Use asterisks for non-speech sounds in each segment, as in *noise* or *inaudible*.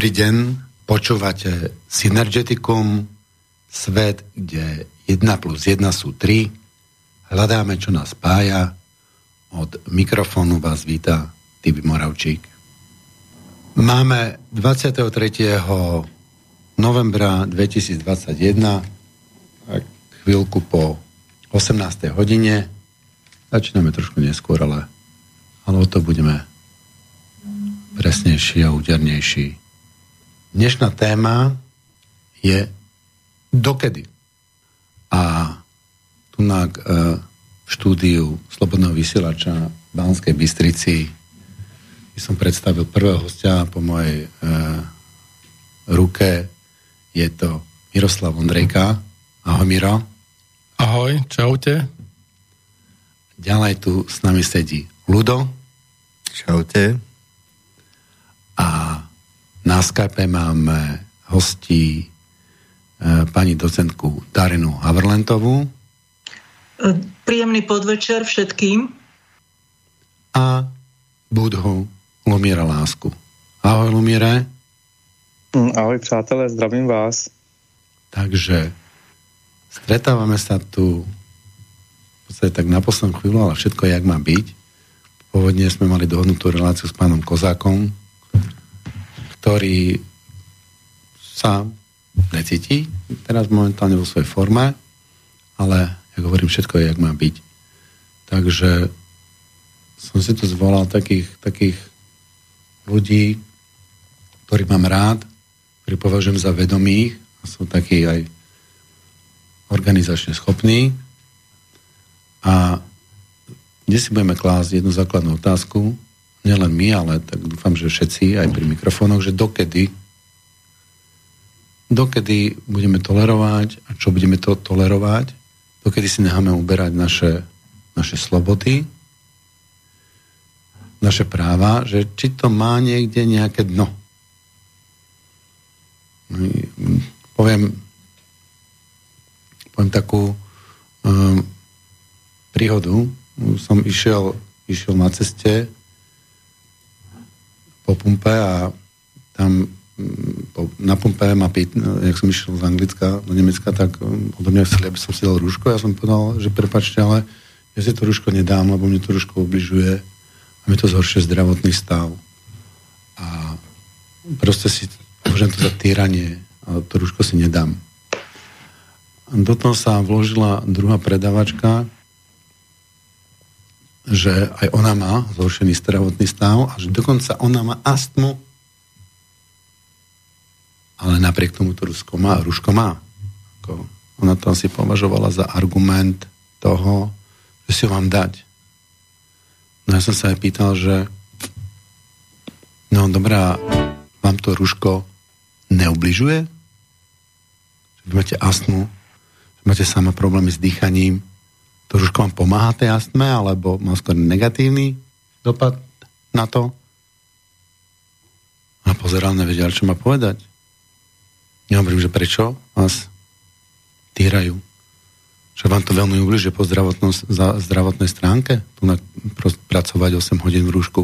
Dobrý deň, počúvate Synergeticum, svet, kde 1 plus 1 sú 3. Hľadáme, čo nás spája. Od mikrofónu vás víta Tibi Moravčík. Máme 23. novembra 2021, chvíľku po 18. hodine. Začíname trošku neskôr, ale, ale o to budeme presnejší a údernejší. Dnešná téma je dokedy. A tu na e, štúdiu Slobodného vysielača v Banskej Bystrici by som predstavil prvého hostia po mojej e, ruke. Je to Miroslav Ondrejka. Ahoj Miro. Ahoj, čaute. Ďalej tu s nami sedí Ludo. Čaute. A na Skype máme hostí e, pani docentku Darinu Haverlentovú. Príjemný podvečer všetkým. A Budhu Lumiera Lásku. Ahoj Lumiere. Mm, ahoj přátelé, zdravím vás. Takže stretávame sa tu v podstate tak na poslednú chvíľu, ale všetko jak má byť. Pôvodne sme mali dohodnutú reláciu s pánom Kozákom, ktorý sa necíti teraz momentálne vo svojej forme, ale ja hovorím, všetko je, jak má byť. Takže som si tu zvolal takých, takých ľudí, ktorých mám rád, ktorí považujem za vedomých a sú takí aj organizačne schopní. A dnes si budeme klásť jednu základnú otázku, nielen my, ale tak dúfam, že všetci aj pri mikrofónoch, že dokedy dokedy budeme tolerovať a čo budeme to tolerovať, dokedy si necháme uberať naše, naše slobody, naše práva, že či to má niekde nejaké dno. Poviem, poviem takú um, príhodu. Som išiel, išiel na ceste po pumpe a tam mm, po, na pumpe ma pýt, jak som išiel z Anglicka do Nemecka, tak mm, odo mňa chceli, aby som si dal rúško. Ja som povedal, že prepačte, ale ja si to rúško nedám, lebo mne to rúško obližuje a mi to zhoršuje zdravotný stav. A proste si považujem to za týranie a to rúško si nedám. Do toho sa vložila druhá predavačka, že aj ona má zhoršený zdravotný stav a že dokonca ona má astmu. Ale napriek tomu to Rusko má, Ruško má. Ako, ona to asi považovala za argument toho, že si ho mám dať. No ja som sa aj pýtal, že no dobrá, vám to Ruško neubližuje? Že máte astmu, že máte sama problémy s dýchaním, to rúško vám pomáha tej astme, alebo má skôr negatívny dopad na to? A pozeral, nevedel, čo má povedať. Nehovorím, že prečo vás týrajú. Že vám to veľmi ubližuje po za zdravotnej stránke, tu na, pracovať 8 hodín v rúšku.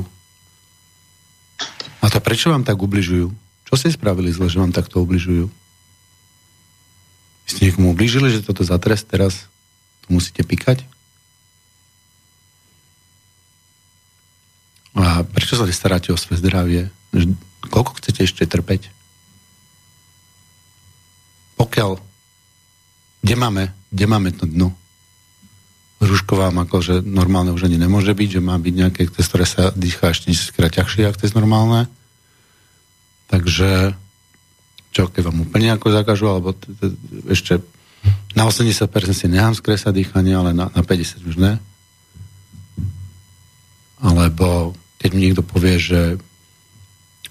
A to prečo vám tak ubližujú? Čo ste spravili zle, že vám takto ubližujú? Ste niekomu ubližili, že toto za teraz musíte pikať? A prečo sa staráte o svoje zdravie? Koľko chcete ešte trpeť? Pokiaľ, kde máme, kde máme to dno? Rúško vám akože normálne už ani nemôže byť, že má byť nejaké, cez ktoré sa dýcha ešte 10 krát ťažšie, ako cez normálne. Takže čo, keď vám úplne ako zakážu, alebo ešte na 80% si nechám skresať dýchanie, ale na, na 50 už ne. Alebo keď mi niekto povie, že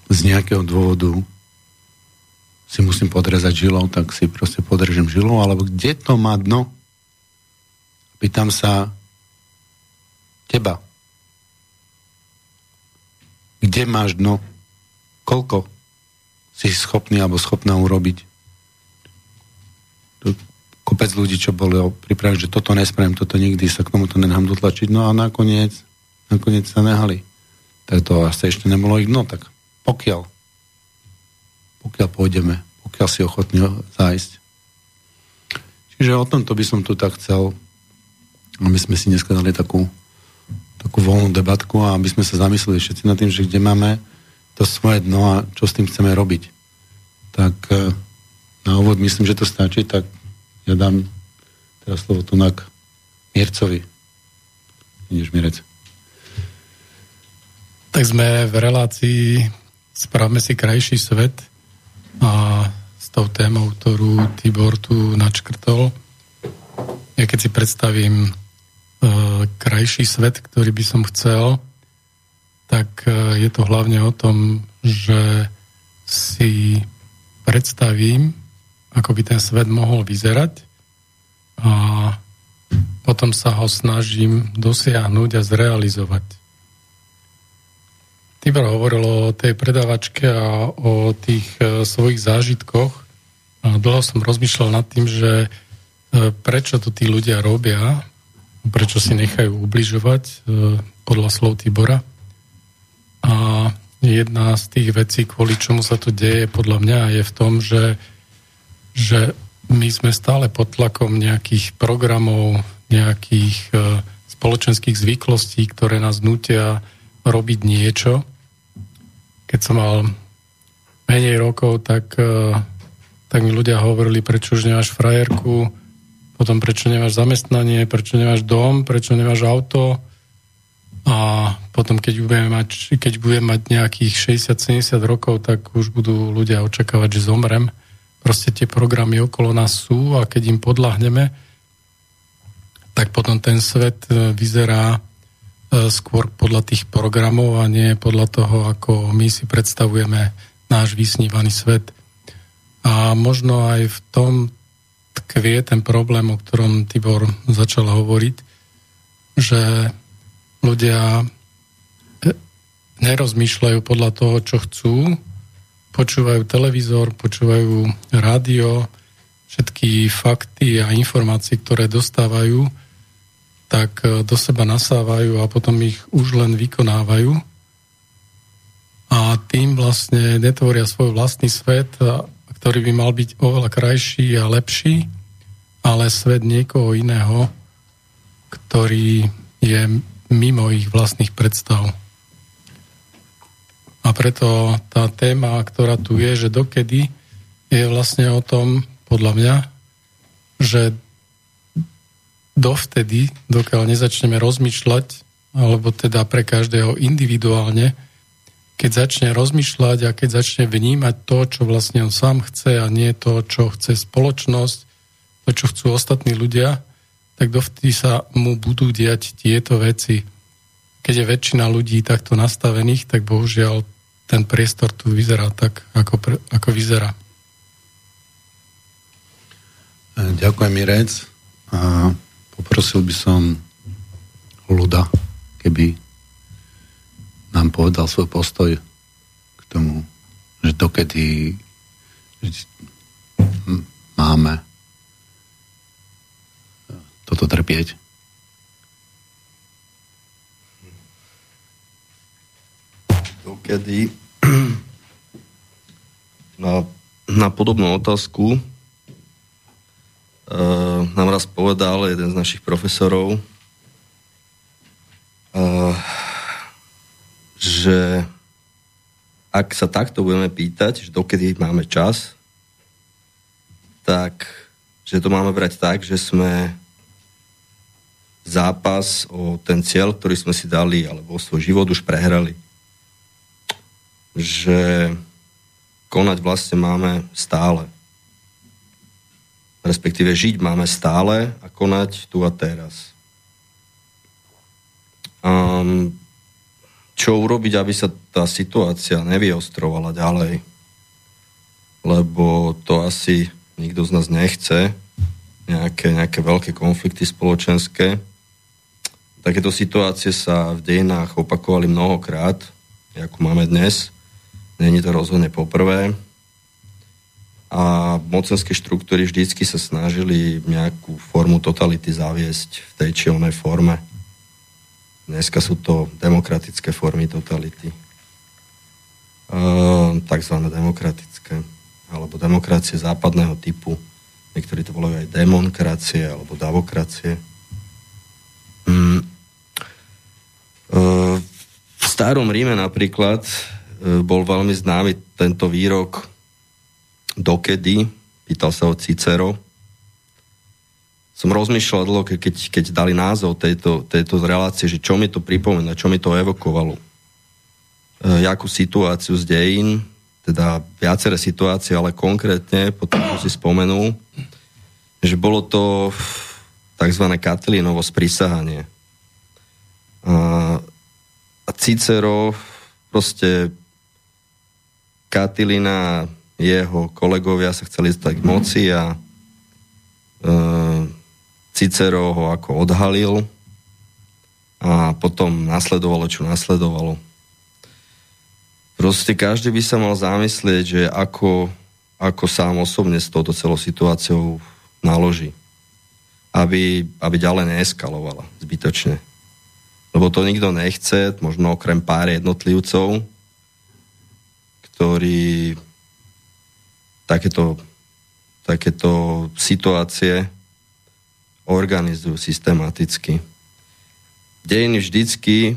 z nejakého dôvodu si musím podrezať žilou, tak si proste podržím žilou, alebo kde to má dno? Pýtam sa teba. Kde máš dno? Koľko si schopný alebo schopná urobiť? Kopec ľudí, čo boli pripravení, že toto nespravím, toto nikdy, sa k tomu to nenám dotlačiť. No a nakoniec, nakoniec sa nehali. Tak to asi ešte nebolo ich dno, tak pokiaľ pokiaľ pôjdeme, pokiaľ si ochotní zájsť. Čiže o tomto by som tu tak chcel, aby sme si dneska dali takú, takú voľnú debatku a aby sme sa zamysleli všetci nad tým, že kde máme to svoje dno a čo s tým chceme robiť. Tak e, na úvod myslím, že to stačí, tak ja dám teraz slovo na Miercovi. Ideš, Mierec. Tak sme v relácii Správme si krajší svet a s tou témou, ktorú Tibor tu načkrtol. Ja keď si predstavím e, krajší svet, ktorý by som chcel, tak e, je to hlavne o tom, že si predstavím, ako by ten svet mohol vyzerať a potom sa ho snažím dosiahnuť a zrealizovať. Tibor hovoril o tej predavačke a o tých e, svojich zážitkoch. A dlho som rozmýšľal nad tým, že e, prečo to tí ľudia robia, prečo si nechajú ubližovať e, podľa slov Tibora. A jedna z tých vecí, kvôli čomu sa to deje, podľa mňa je v tom, že, že my sme stále pod tlakom nejakých programov, nejakých spoločenských zvyklostí, ktoré nás nutia robiť niečo, keď som mal menej rokov, tak, e, tak mi ľudia hovorili, prečo už nemáš frajerku, potom prečo nemáš zamestnanie, prečo nemáš dom, prečo nemáš auto. A potom, keď budem mať, keď budem mať nejakých 60-70 rokov, tak už budú ľudia očakávať, že zomrem. Proste tie programy okolo nás sú a keď im podľahneme, tak potom ten svet e, vyzerá E, skôr podľa tých programov a nie podľa toho, ako my si predstavujeme náš vysnívaný svet. A možno aj v tom tkvie ten problém, o ktorom Tibor začal hovoriť, že ľudia e, nerozmýšľajú podľa toho, čo chcú, počúvajú televízor, počúvajú rádio, všetky fakty a informácie, ktoré dostávajú, tak e, do seba nasávajú a potom ich už len vykonávajú a tým vlastne netvoria svoj vlastný svet, ktorý by mal byť oveľa krajší a lepší, ale svet niekoho iného, ktorý je mimo ich vlastných predstav. A preto tá téma, ktorá tu je, že dokedy, je vlastne o tom, podľa mňa, že dovtedy, dokiaľ nezačneme rozmýšľať, alebo teda pre každého individuálne, keď začne rozmýšľať a keď začne vnímať to, čo vlastne on sám chce a nie to, čo chce spoločnosť, to, čo chcú ostatní ľudia, tak dovtedy sa mu budú diať tieto veci. Keď je väčšina ľudí takto nastavených, tak bohužiaľ ten priestor tu vyzerá tak, ako, ako vyzerá. Ďakujem, Mirec. A Poprosil by som ľuda, keby nám povedal svoj postoj k tomu, že dokedy máme toto trpieť. Dokedy *clears throat* na, na podobnú otázku uh, nám raz povedal jeden z našich profesorov, uh, že ak sa takto budeme pýtať, že dokedy máme čas, tak, že to máme brať tak, že sme zápas o ten cieľ, ktorý sme si dali, alebo o svoj život už prehrali. Že konať vlastne máme stále respektíve žiť máme stále a konať tu a teraz. Um, čo urobiť, aby sa tá situácia nevyostrovala ďalej? Lebo to asi nikto z nás nechce. Nejaké, nejaké veľké konflikty spoločenské. Takéto situácie sa v dejinách opakovali mnohokrát, ako máme dnes. Není to rozhodne poprvé a mocenské štruktúry vždycky sa snažili nejakú formu totality zaviesť v tej či onej forme. Dneska sú to demokratické formy totality. E, takzvané demokratické. alebo demokracie západného typu. Niektorí to volajú aj demonkracie alebo davokracie. Mm. E, v starom Ríme napríklad bol veľmi známy tento výrok dokedy, pýtal sa o Cicero. Som rozmýšľal keď, keď dali názov tejto, tejto relácie, že čo mi to pripomína, čo mi to evokovalo. E, jakú situáciu z dejín, teda viaceré situácie, ale konkrétne, potom si spomenul, že bolo to tzv. Katilinovo sprísahanie. A, a Cicero proste Katilina jeho kolegovia sa chceli stať k moci a e, Cicero ho ako odhalil a potom nasledovalo, čo nasledovalo. Proste každý by sa mal zamyslieť, že ako, ako sám osobne s touto celou situáciou naloží. Aby, aby ďalej neeskalovala zbytočne. Lebo to nikto nechce, možno okrem pár jednotlivcov, ktorí takéto, takéto situácie organizujú systematicky. Dejiny vždycky,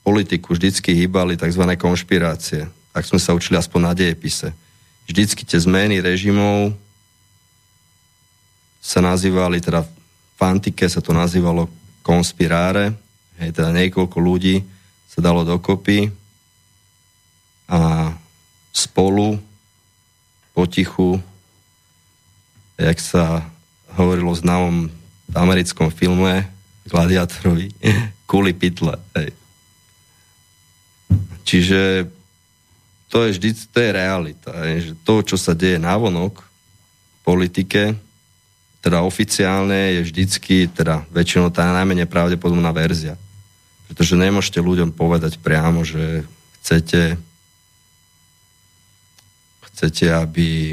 politiku vždycky hýbali tzv. konšpirácie. Tak sme sa učili aspoň na dejepise. Vždycky tie zmeny režimov sa nazývali, teda v antike sa to nazývalo konspiráre, hej, teda niekoľko ľudí sa dalo dokopy a spolu potichu, jak sa hovorilo v známom americkom filme Gladiátorovi, *laughs* kuli pytle. Hej. Čiže to je vždy, to je realita. Hej. Že to, čo sa deje návonok v politike, teda oficiálne je vždycky, teda väčšinou tá najmenej pravdepodobná verzia. Pretože nemôžete ľuďom povedať priamo, že chcete chcete, aby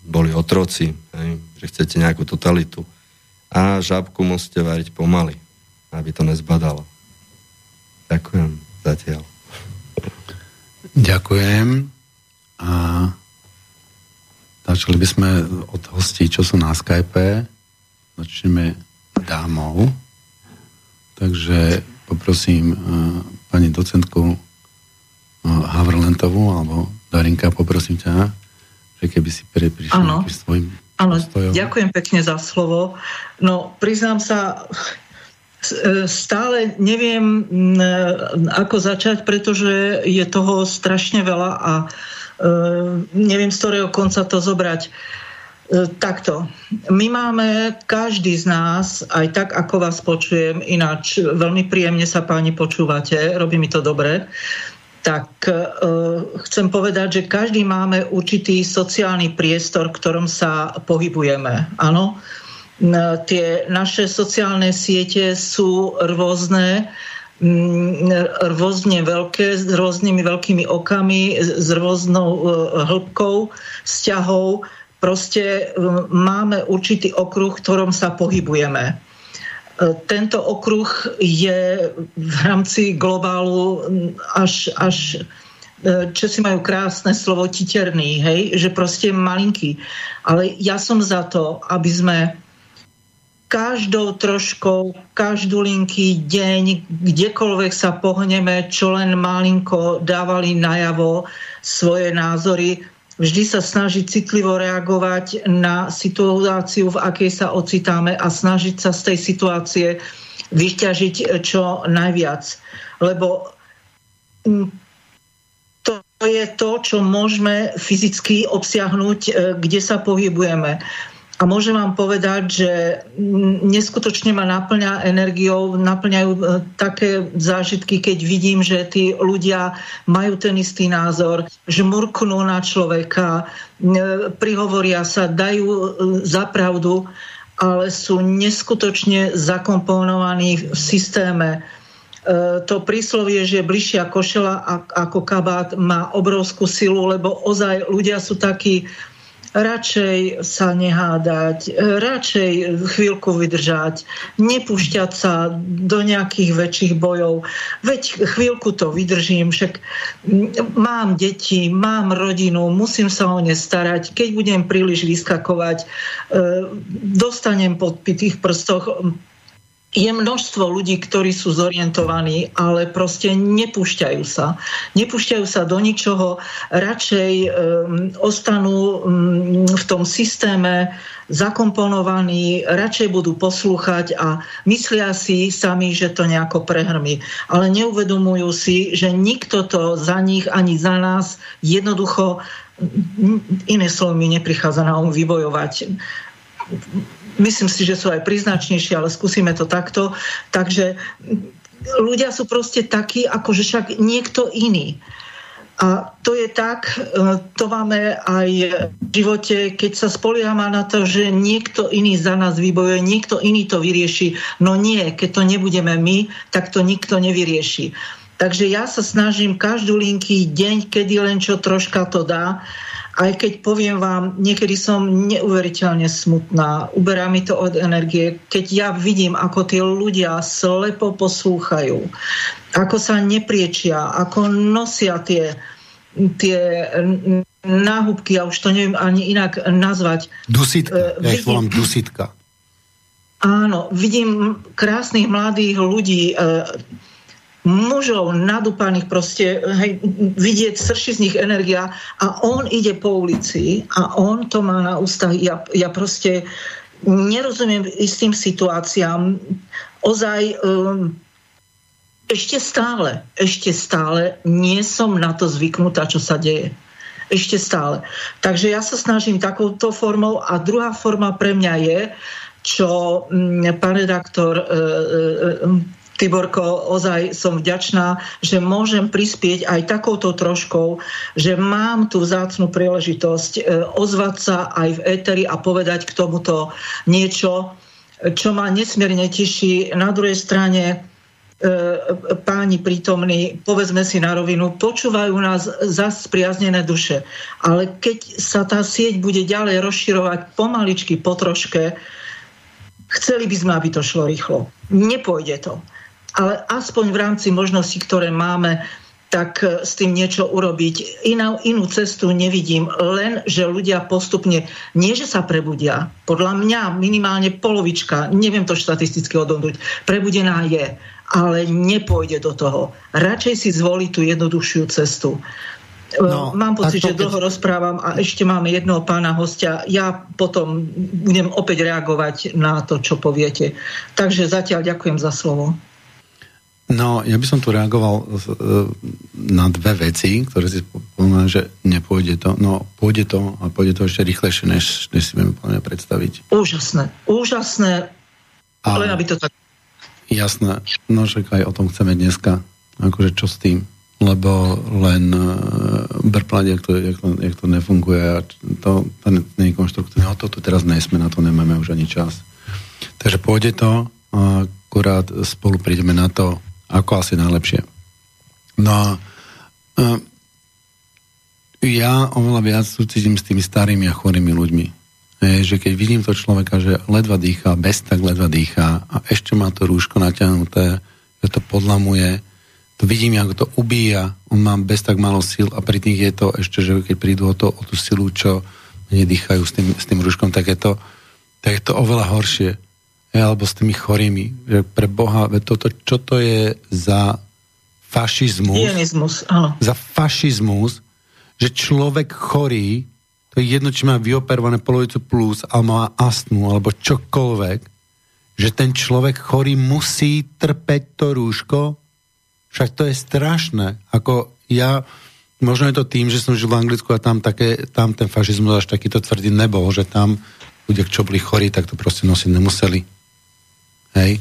boli otroci, hej? že chcete nejakú totalitu. A žabku musíte variť pomaly, aby to nezbadalo. Ďakujem zatiaľ. Ďakujem. A začali by sme od hostí, čo sú na Skype. Začneme dámou. Takže poprosím uh, pani docentku uh, Havrlentovú alebo Darinka, poprosím ťa, že keby si prišla svojim Áno, ďakujem pekne za slovo. No, priznám sa, e, stále neviem, ako začať, pretože je toho strašne veľa a e, neviem, z ktorého konca to zobrať. E, takto. My máme, každý z nás, aj tak, ako vás počujem, ináč veľmi príjemne sa páni počúvate, robí mi to dobre, tak e, chcem povedať, že každý máme určitý sociálny priestor, v ktorom sa pohybujeme. Áno, tie naše sociálne siete sú rôzne, rôzne veľké, s rôznymi veľkými okami, s rôznou e, hĺbkou vzťahov. Proste máme určitý okruh, v ktorom sa pohybujeme. Tento okruh je v rámci globálu až, až e, Česi majú krásne slovo titerný, hej, že proste malinký. Ale ja som za to, aby sme každou troškou, každú linky, deň, kdekoľvek sa pohneme, čo len malinko dávali najavo svoje názory, vždy sa snažiť citlivo reagovať na situáciu, v akej sa ocitáme a snažiť sa z tej situácie vyťažiť čo najviac. Lebo mm, to je to, čo môžeme fyzicky obsiahnuť, e, kde sa pohybujeme. A môžem vám povedať, že neskutočne ma naplňa energiou, naplňajú e, také zážitky, keď vidím, že tí ľudia majú ten istý názor, že murknú na človeka, e, prihovoria sa, dajú e, za pravdu, ale sú neskutočne zakomponovaní v systéme. To príslovie, že bližšia košela ako kabát má obrovskú silu, lebo ozaj ľudia sú takí radšej sa nehádať, radšej chvíľku vydržať, nepúšťať sa do nejakých väčších bojov. Veď chvíľku to vydržím, však mám deti, mám rodinu, musím sa o ne starať. Keď budem príliš vyskakovať, e, dostanem podpitých prstoch je množstvo ľudí, ktorí sú zorientovaní, ale proste nepúšťajú sa. Nepúšťajú sa do ničoho, radšej um, ostanú um, v tom systéme zakomponovaní, radšej budú poslúchať a myslia si sami, že to nejako prehrmí. Ale neuvedomujú si, že nikto to za nich ani za nás jednoducho iné slovo mi neprichádza na um vybojovať myslím si, že sú aj príznačnejšie, ale skúsime to takto. Takže ľudia sú proste takí, ako že však niekto iný. A to je tak, e, to máme aj v živote, keď sa spoliehame na to, že niekto iný za nás vybojuje, niekto iný to vyrieši. No nie, keď to nebudeme my, tak to nikto nevyrieši. Takže ja sa snažím každú linky deň, kedy len čo troška to dá, aj keď poviem vám, niekedy som neuveriteľne smutná, uberá mi to od energie, keď ja vidím, ako tí ľudia slepo poslúchajú, ako sa nepriečia, ako nosia tie, tie náhubky, ja už to neviem ani inak nazvať. Dusitka, ja ich volám dusitka. Áno, vidím krásnych mladých ľudí, mužov nadúpaných proste, hej, vidieť srši z nich energia a on ide po ulici a on to má na ústach. Ja, ja proste nerozumiem istým situáciám. Ozaj um, ešte stále, ešte stále nie som na to zvyknutá, čo sa deje. Ešte stále. Takže ja sa snažím takouto formou a druhá forma pre mňa je, čo mm, pán redaktor e, e, e Tiborko, ozaj som vďačná, že môžem prispieť aj takouto troškou, že mám tú vzácnú príležitosť e, ozvať sa aj v éteri a povedať k tomuto niečo, čo ma nesmierne teší. Na druhej strane e, páni prítomní, povedzme si na rovinu, počúvajú nás za spriaznené duše. Ale keď sa tá sieť bude ďalej rozširovať pomaličky, po troške, chceli by sme, aby to šlo rýchlo. Nepôjde to ale aspoň v rámci možností, ktoré máme, tak e, s tým niečo urobiť. Iná, inú cestu nevidím, len že ľudia postupne, nie že sa prebudia, podľa mňa minimálne polovička, neviem to štatisticky odhodnúť, prebudená je, ale nepôjde do toho. Radšej si zvolí tú jednoduchšiu cestu. E, no, Mám pocit, že dlho keď... rozprávam a ešte máme jedného pána hostia. Ja potom budem opäť reagovať na to, čo poviete. Takže zatiaľ ďakujem za slovo. No, ja by som tu reagoval e, na dve veci, ktoré si spomínam, že nepôjde to. No, pôjde to a pôjde to ešte rýchlejšie, než, než si vieme plne predstaviť. Úžasné, úžasné. A, len aby to tak... Jasné, no že aj o tom chceme dneska. Akože čo s tým? Lebo len uh, brplať, jak to, jak, to, jak to nefunguje a to, to nie je konštruktívne. O to tu teraz nejsme, na to nemáme už ani čas. Takže pôjde to, akurát spolu prídeme na to, ako asi najlepšie. No a uh, ja oveľa viac súcitím s tými starými a chorými ľuďmi. Je, že keď vidím to človeka, že ledva dýcha, bez tak ledva dýcha a ešte má to rúško natiahnuté, že to podlamuje, to vidím, ako to ubíja, on má bez tak málo síl a pri tých je to ešte, že keď prídu o, to, o tú silu, čo nedýchajú s tým, s tým rúškom, tak je to, tak je to oveľa horšie alebo s tými chorými. Že pre Boha, toto, čo to je za fašizmus? Ionizmus, áno. Za fašizmus, že človek chorý, to je jedno, či má vyoperované polovicu plus, alebo má astmu, alebo čokoľvek, že ten človek chorý musí trpeť to rúško, však to je strašné. Ako ja, možno je to tým, že som žil v Anglicku a tam, také, tam ten fašizmus až takýto tvrdý nebol, že tam ľudia, čo boli chorí, tak to proste nosiť nemuseli. Hej?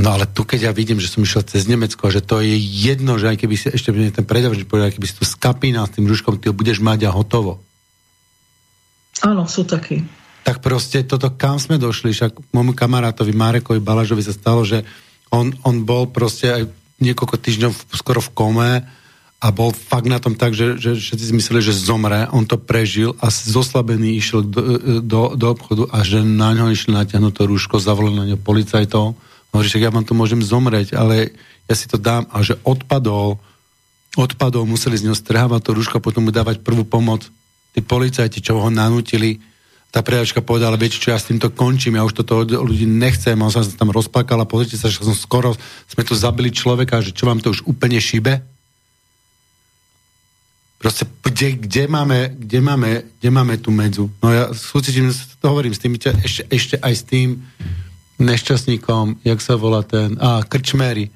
No ale tu, keď ja vidím, že som išiel cez Nemecko a že to je jedno, že aj keby si ešte ten predavač povedal, keby si tu skapínal s tým ruškom, ty ho budeš mať a hotovo. Áno, sú takí. Tak proste toto, kam sme došli, však môjmu kamarátovi Marekovi Balažovi sa stalo, že on, on bol proste aj niekoľko týždňov skoro v kome a bol fakt na tom tak, že, že všetci si mysleli, že zomre, on to prežil a zoslabený išiel do, do, do obchodu a že na ňo išli natiahnuť to rúško, zavolali na ňo policajtov, hovorí, že ja vám tu môžem zomrieť, ale ja si to dám a že odpadol, odpadol, museli z neho strhávať to rúško potom mu dávať prvú pomoc. Tí policajti, čo ho nanútili, tá predačka povedala, viete čo, ja s týmto končím, ja už toto od ľudí nechcem, on sa tam rozplakal a pozrite sa, že som skoro, sme tu zabili človeka, že čo vám to už úplne šíbe? Proste, kde, kde, máme, kde, máme, kde máme tú medzu? No ja súcitím, to hovorím s tým, ešte, ešte aj s tým nešťastníkom, jak sa volá ten, a Krčmery.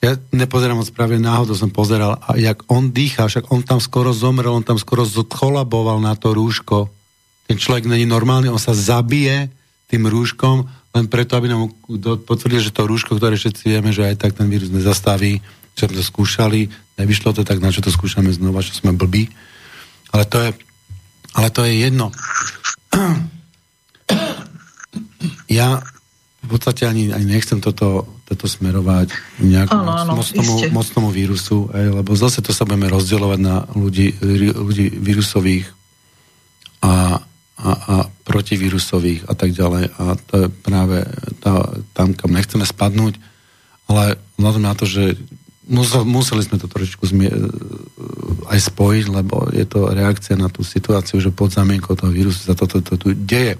Ja nepozerám moc práve náhodou som pozeral, a jak on dýcha, však on tam skoro zomrel, on tam skoro zkolaboval na to rúško ten človek není normálny, on sa zabije tým rúškom, len preto, aby nám potvrdil, že to rúško, ktoré všetci vieme, že aj tak ten vírus nezastaví, čo sme to skúšali, nevyšlo to tak, na čo to skúšame znova, čo sme blbí. Ale to je, ale to je jedno. *clears throat* Ja v podstate ani, ani nechcem toto, toto smerovať nejakú ano, ano, moc, tomu, moc tomu vírusu, aj, lebo zase to sa budeme rozdielovať na ľudí, ľudí vírusových a a, a protivírusových a tak ďalej. A to je práve tá, tam, kam nechceme spadnúť, ale vzhľadom na to, že museli sme to trošičku zmie, aj spojiť, lebo je to reakcia na tú situáciu, že pod zamienkou toho vírusu sa toto to, to, to deje.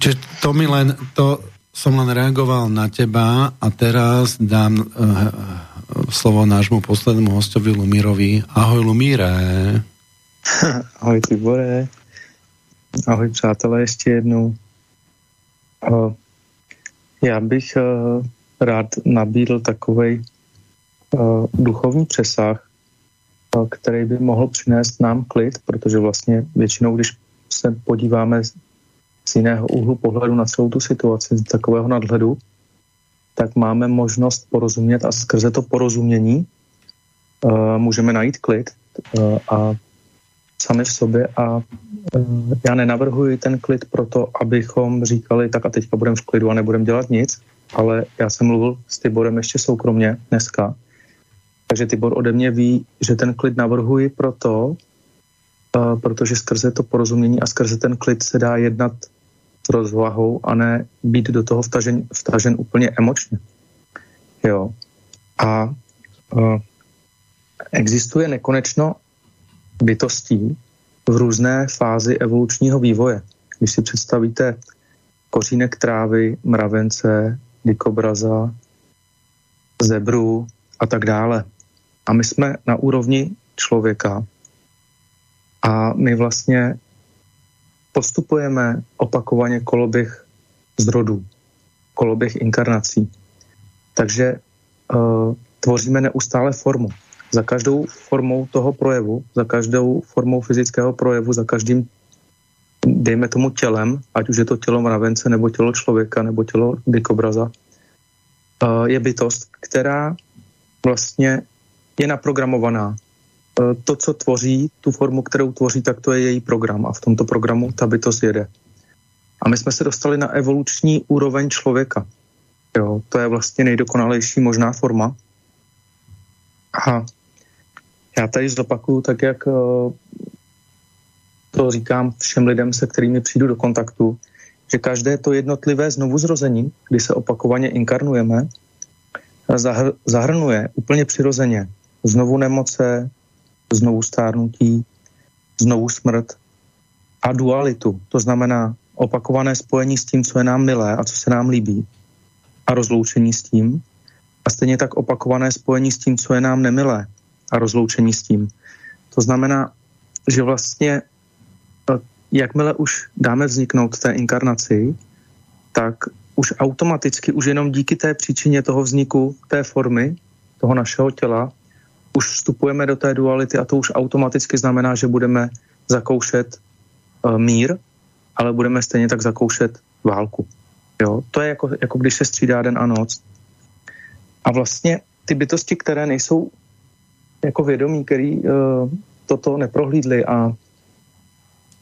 Čiže to mi len, to som len reagoval na teba a teraz dám uh, slovo nášmu poslednému hostovi Lumírovi. Ahoj Lumíre. *laughs* Ahoj Tibore. Ahoj přátelé, ještě jednou. Já bych rád nabídl takový duchovní přesah, který by mohl přinést nám klid, protože vlastně většinou, když se podíváme z jiného úhlu pohledu na celou tu situaci, z takového nadhledu, tak máme možnost porozumět a skrze to porozumění můžeme najít klid a sami v sobě. A e, já nenavrhuji ten klid proto, abychom říkali, tak a teďka budeme v klidu a nebudeme dělat nic, ale já jsem mluvil s Tiborem ještě soukromně dneska, takže Tibor ode mě ví, že ten klid navrhuji proto, protože skrze to porozumění a skrze ten klid se dá jednat s rozvahou a ne být do toho vtažen, vtažen úplně emočně. Jo. A existuje nekonečno bytostí v různé fázi evolučního vývoje. Když si představíte kořínek trávy, mravence, dikobraza, zebru a tak dále. A my jsme na úrovni člověka a my vlastně postupujeme opakovaně koloběh zrodů, koloběh inkarnací. Takže uh, tvoříme neustále formu za každou formou toho projevu, za každou formou fyzického projevu, za každým, dejme tomu tělem, ať už je to tělo mravence, nebo tělo člověka, nebo tělo dikobraza, je bytost, která vlastně je naprogramovaná. To, co tvoří, tu formu, kterou tvoří, tak to je její program a v tomto programu ta bytost jede. A my jsme se dostali na evoluční úroveň člověka. Jo, to je vlastně nejdokonalejší možná forma. A já tady zopakuju tak, jak eh, to říkám všem lidem, se kterými přijdu do kontaktu, že každé to jednotlivé znovuzrození, kdy se opakovaně inkarnujeme, zahr- zahrnuje úplně přirozeně znovu nemoce, znovu stárnutí, znovu smrt a dualitu. To znamená opakované spojení s tím, co je nám milé a co se nám líbí a rozloučení s tím. A stejně tak opakované spojení s tím, co je nám nemilé a rozloučení s tím. To znamená, že vlastně eh, jakmile už dáme vzniknout té inkarnaci, tak už automaticky, už jenom díky té příčině toho vzniku té formy, toho našeho těla, už vstupujeme do té duality a to už automaticky znamená, že budeme zakoušet uh, mír, ale budeme stejně tak zakoušet válku. Jo? To je jako, jako když se střídá den a noc. A vlastně ty bytosti, které nejsou jako vědomí, který uh, toto neprohlídli a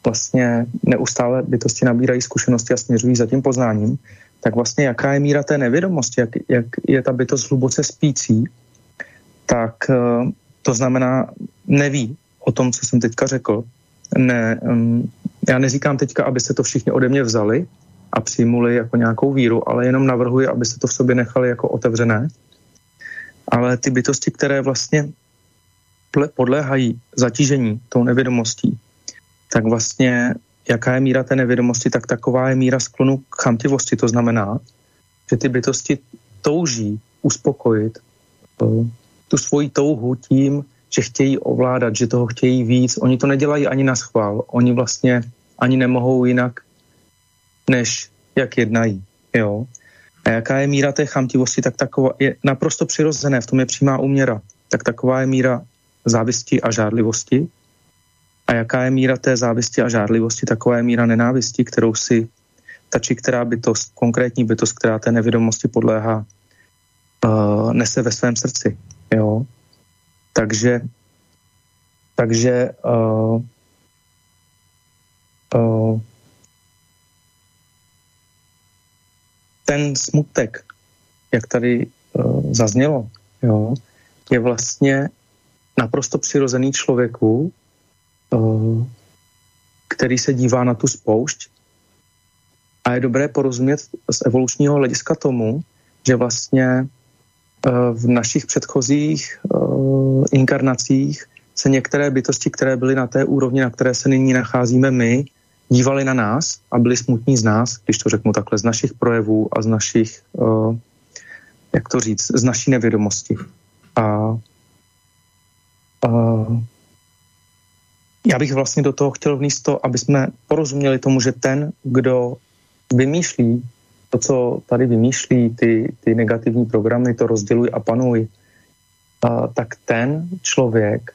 vlastně neustále bytosti nabírají zkušenosti a směřují za tím poznáním, tak vlastně jaká je míra té nevědomosti, jak, jak je ta bytost hluboce spící, tak uh, To znamená, neví o tom, co jsem teďka řekl. Ne, já neříkám teďka, aby se to všichni ode mě vzali a přijmuli jako nějakou víru, ale jenom navrhuji, aby se to v sobě nechali jako otevřené. Ale ty bytosti, které vlastně podléhají zatížení tou nevědomostí, tak vlastně jaká je míra té nevědomosti, tak taková je míra sklonu k chamtivosti. To znamená, že ty bytosti touží uspokojit uh, tu svoji touhu tím, že chtějí ovládat, že toho chtějí víc. Oni to nedělají ani na schvál. Oni vlastně ani nemohou jinak, než jak jednají. Jo? A jaká je míra té chamtivosti, tak taková je naprosto přirozené, v tom je přímá úměra. Tak taková je míra závisti a žádlivosti. A jaká je míra té závisti a žádlivosti, taková je míra nenávisti, kterou si ta či která bytost, konkrétní bytost, která té nevědomosti podléhá, uh, nese ve svém srdci. Jo? Takže, takže uh, uh, ten smutek, jak tady uh, zaznělo, jo, je vlastně naprosto přirozený člověku, uh, který se dívá na tu spoušť a je dobré porozumět z evolučního hlediska tomu, že vlastně v našich předchozích uh, inkarnacích se některé bytosti, které byly na té úrovni, na které se nyní nacházíme my, dívali na nás a byli smutní z nás, když to řeknu takhle, z našich projevů a z našich, uh, jak to říct, z naší nevědomosti. A uh, já bych vlastně do toho chtěl vníst to, aby jsme porozuměli tomu, že ten, kdo vymýšlí to, co tady vymýšlí, ty, ty negativní programy, to rozděluj a panuj, uh, tak ten člověk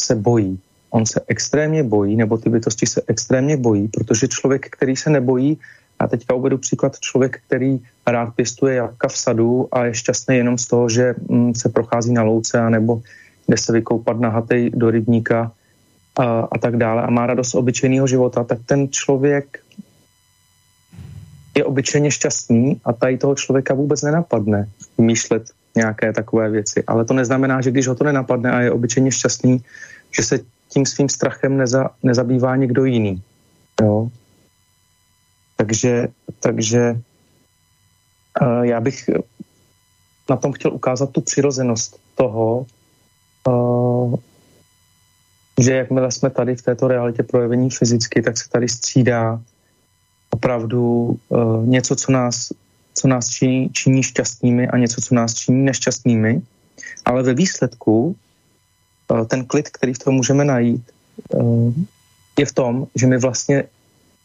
se bojí. On se extrémně bojí, nebo ty bytosti se extrémně bojí, protože člověk, který se nebojí, a teďka uvedu příklad člověk, který rád pěstuje jabka v sadu a je šťastný jenom z toho, že mm, se prochází na louce nebo jde se vykoupat na hatej do rybníka a, a tak dále a má radost obyčejného života, tak ten člověk je obyčejně šťastný a tady toho člověka vůbec nenapadne vymýšlet nějaké takové věci. Ale to neznamená, že když ho to nenapadne a je obyčejně šťastný, že se tím svým strachem neza, nezabývá někdo jiný. Jo? Takže, takže uh, já bych na tom chtěl ukázat tu přirozenost toho, uh, že jakmile jsme tady v této realitě projevení fyzicky, tak se tady střídá opravdu uh, něco, co nás, co nás činí, činí šťastnými a něco, co nás činí nešťastnými. Ale ve výsledku Eh, ten klid, který v tom můžeme najít, eh, je v tom, že my vlastně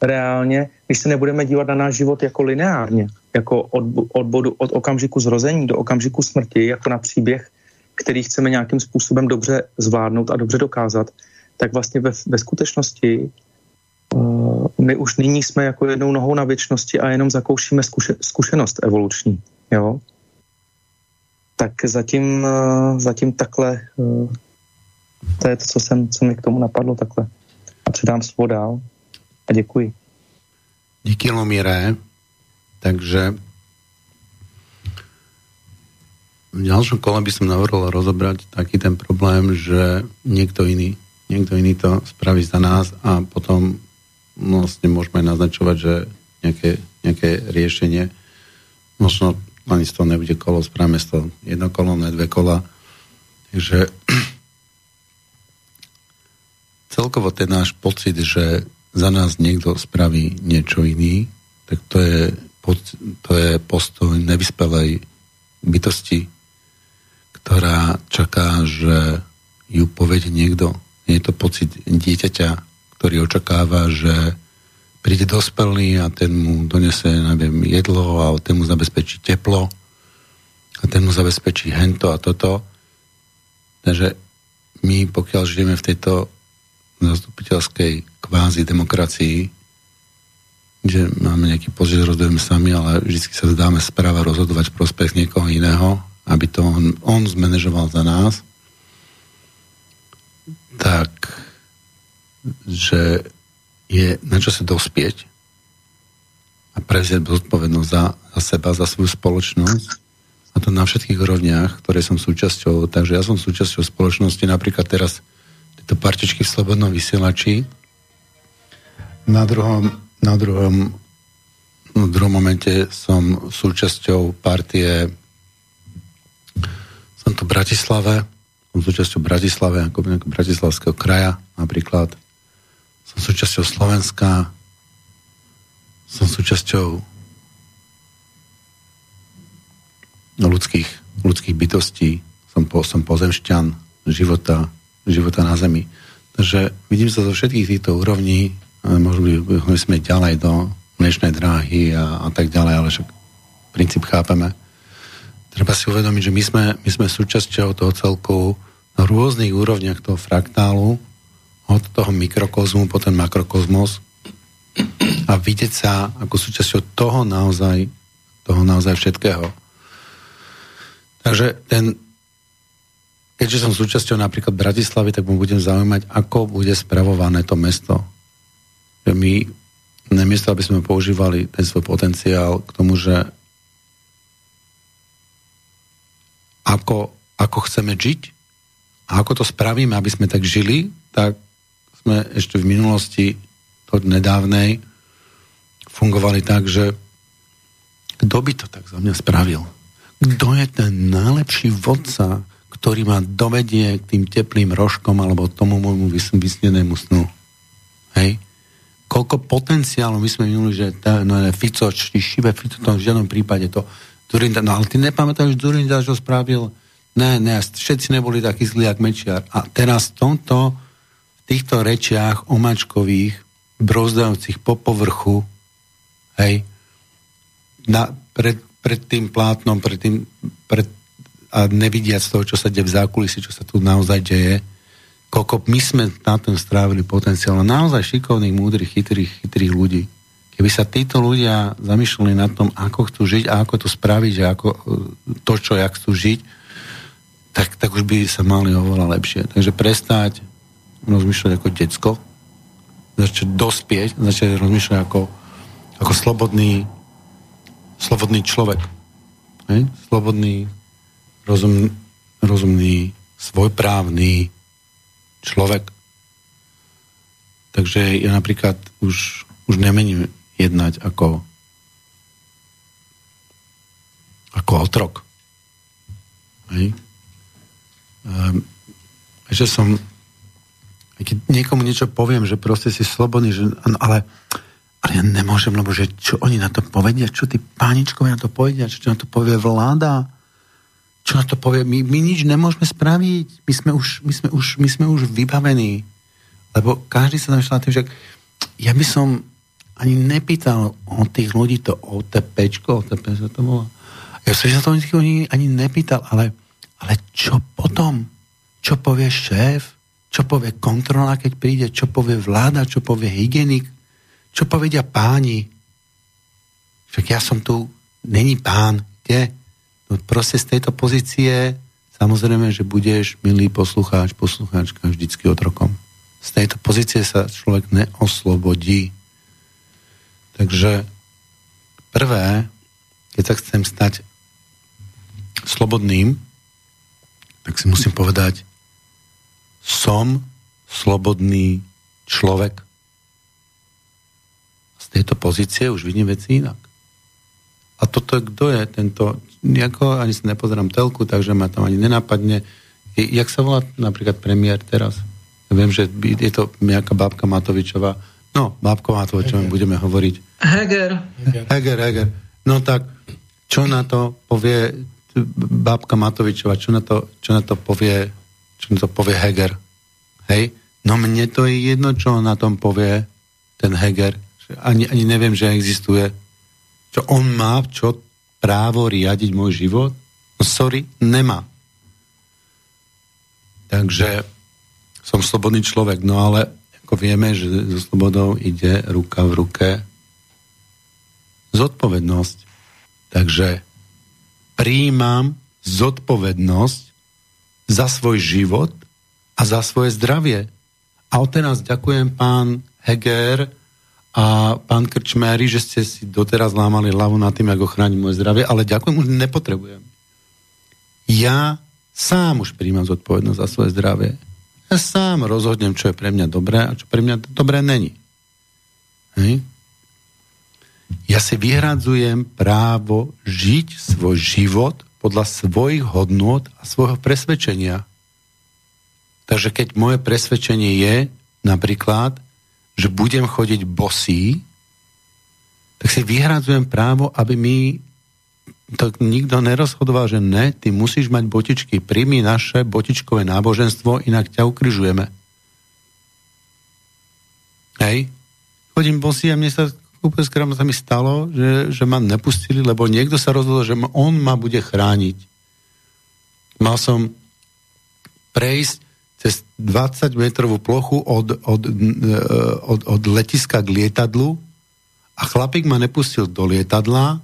reálně, když se nebudeme dívat na náš život jako lineárně, jako od, od, bodu, od okamžiku zrození do okamžiku smrti, jako na příběh, který chceme nějakým způsobem dobře zvládnout a dobře dokázat, tak vlastně ve, ve skutečnosti uh, my už nyní jsme jako jednou nohou na věčnosti a jenom zakoušíme zkuše, zkušenost evoluční. Jo? Tak zatím, uh, zatím takhle uh, to je to, co, jsem, co mi k tomu napadlo takhle. A předám slovo dál a děkuji. Díky Lomire. Takže v ďalšom kole by som navrhol rozobrať taký ten problém, že niekto iný, niekto iný to spraví za nás a potom vlastne môžeme naznačovať, že nejaké, nejaké riešenie možno ani z toho nebude kolo, spravíme z toho jedno kolo, ne dve kola. Takže *clears throat* celkovo ten náš pocit, že za nás niekto spraví niečo iný, tak to je, to je postoj nevyspelej bytosti, ktorá čaká, že ju povedie niekto. Je to pocit dieťaťa, ktorý očakáva, že príde dospelý a ten mu donese, neviem, jedlo a ten mu zabezpečí teplo a ten mu zabezpečí hento a toto. Takže my, pokiaľ žijeme v tejto zastupiteľskej kvázi demokracii, že máme nejaký pocit, rozhodujeme sami, ale vždy sa zdáme správa rozhodovať v prospech niekoho iného, aby to on, on zmanéžoval za nás, tak že je na čase dospieť a prevziať zodpovednosť za, za seba, za svoju spoločnosť a to na všetkých úrovniach, ktoré som súčasťou. Takže ja som súčasťou spoločnosti, napríklad teraz tieto partičky v Slobodnom vysielači. Na druhom, na druhom, no, v druhom momente som súčasťou partie som tu v Bratislave, som súčasťou Bratislave, ako Bratislavského kraja napríklad. Som súčasťou Slovenska, som súčasťou ľudských, ľudských bytostí, som, po, som pozemšťan života, života na Zemi. Takže vidím sa zo všetkých týchto úrovní, možno by sme ďalej do mliečnej dráhy a, a tak ďalej, ale však princíp chápeme. Treba si uvedomiť, že my sme, my sme súčasťou toho celku na rôznych úrovniach toho fraktálu, od toho mikrokozmu po ten makrokozmos, a vidieť sa ako súčasťou toho naozaj, toho naozaj všetkého. Takže ten, keďže som súčasťou napríklad Bratislavy, tak mu budem zaujímať, ako bude spravované to mesto. Že my, namiesto aby sme používali ten svoj potenciál k tomu, že ako, ako chceme žiť a ako to spravíme, aby sme tak žili, tak sme ešte v minulosti od nedávnej fungovali tak, že kto by to tak za mňa spravil? Kto je ten najlepší vodca, ktorý ma dovedie k tým teplým rožkom alebo tomu môjmu vysnenému snu? Hej? Koľko potenciálu my sme minuli, že tá, no, Fico, či šibe Fico, to v žiadnom prípade to Zurinda, no ale ty nepamätáš, že Zurinda, čo spravil? Ne, ne, všetci neboli takí zlí, jak Mečiar. A teraz tomto, týchto rečiach omačkových brozdajúcich po povrchu, hej, na, pred, pred tým plátnom, pred tým, pred, a nevidiac toho, čo sa deje v zákulisi, čo sa tu naozaj deje, koľko my sme na tom strávili potenciál naozaj šikovných, múdrych, chytrých, chytrých ľudí. Keby sa títo ľudia zamýšľali nad tom, ako chcú žiť a ako to spraviť, že ako to, čo jak chcú žiť, tak, tak už by sa mali oveľa lepšie. Takže prestať rozmýšľať ako decko, začať dospieť, začať rozmýšľať ako, ako slobodný, slobodný človek. Hej? Slobodný, rozum, rozumný, svojprávny človek. Takže ja napríklad už, už nemením jednať ako ako otrok. Hej? Um, že som keď niekomu niečo poviem, že proste si slobodný, že, ale, ale ja nemôžem, lebo že čo oni na to povedia, čo tí páničkovi na to povedia, čo na to povie vláda, čo na to povie, my, my nič nemôžeme spraviť, my sme už, my sme už, my sme už vybavení, lebo každý sa zamýšľa tým, že ja by som ani nepýtal od tých ľudí to OTP, OTP sa to volá. Ja som sa to ani, ani nepýtal, ale, ale čo potom? Čo povie šéf? Čo povie kontrola, keď príde, čo povie vláda, čo povie hygienik, čo povedia páni. Však ja som tu, není pán, kde? No proste z tejto pozície samozrejme, že budeš, milý poslucháč, poslucháčka, vždycky otrokom. Z tejto pozície sa človek neoslobodí. Takže prvé, keď sa chcem stať slobodným, tak si musím povedať, som slobodný človek. Z tejto pozície už vidím veci inak. A toto, kto je tento, nejako ani sa nepozerám telku, takže ma tam ani nenapadne. Jak sa volá napríklad premiér teraz? Viem, že je to nejaká bábka Matovičová. No, bábka Matovičová budeme hovoriť. Heger. Heger, Heger. No tak, čo na to povie bábka Matovičová, čo na to, čo na to povie čo to povie Heger. Hej? No mne to je jedno, čo on na tom povie, ten Heger. Ani, ani neviem, že existuje. Čo on má, čo právo riadiť môj život? No sorry, nemá. Takže som slobodný človek, no ale ako vieme, že so slobodou ide ruka v ruke zodpovednosť. Takže príjmam zodpovednosť za svoj život a za svoje zdravie. A odteraz ďakujem pán Heger a pán Krčméry, že ste si doteraz lámali hlavu nad tým, ako chrániť moje zdravie, ale ďakujem, už nepotrebujem. Ja sám už príjmam zodpovednosť za svoje zdravie. Ja sám rozhodnem, čo je pre mňa dobré a čo pre mňa dobré není. Hej? Ja si vyhradzujem právo žiť svoj život podľa svojich hodnôt a svojho presvedčenia. Takže keď moje presvedčenie je napríklad, že budem chodiť bosý, tak si vyhradzujem právo, aby mi to nikto nerozhodoval, že ne, ty musíš mať botičky, príjmi naše botičkové náboženstvo, inak ťa ukryžujeme. Hej? Chodím bosý a mne sa úplne sa mi stalo, že, že ma nepustili, lebo niekto sa rozhodol, že on ma bude chrániť. Mal som prejsť cez 20 metrovú plochu od, od, e, od, od letiska k lietadlu a chlapík ma nepustil do lietadla,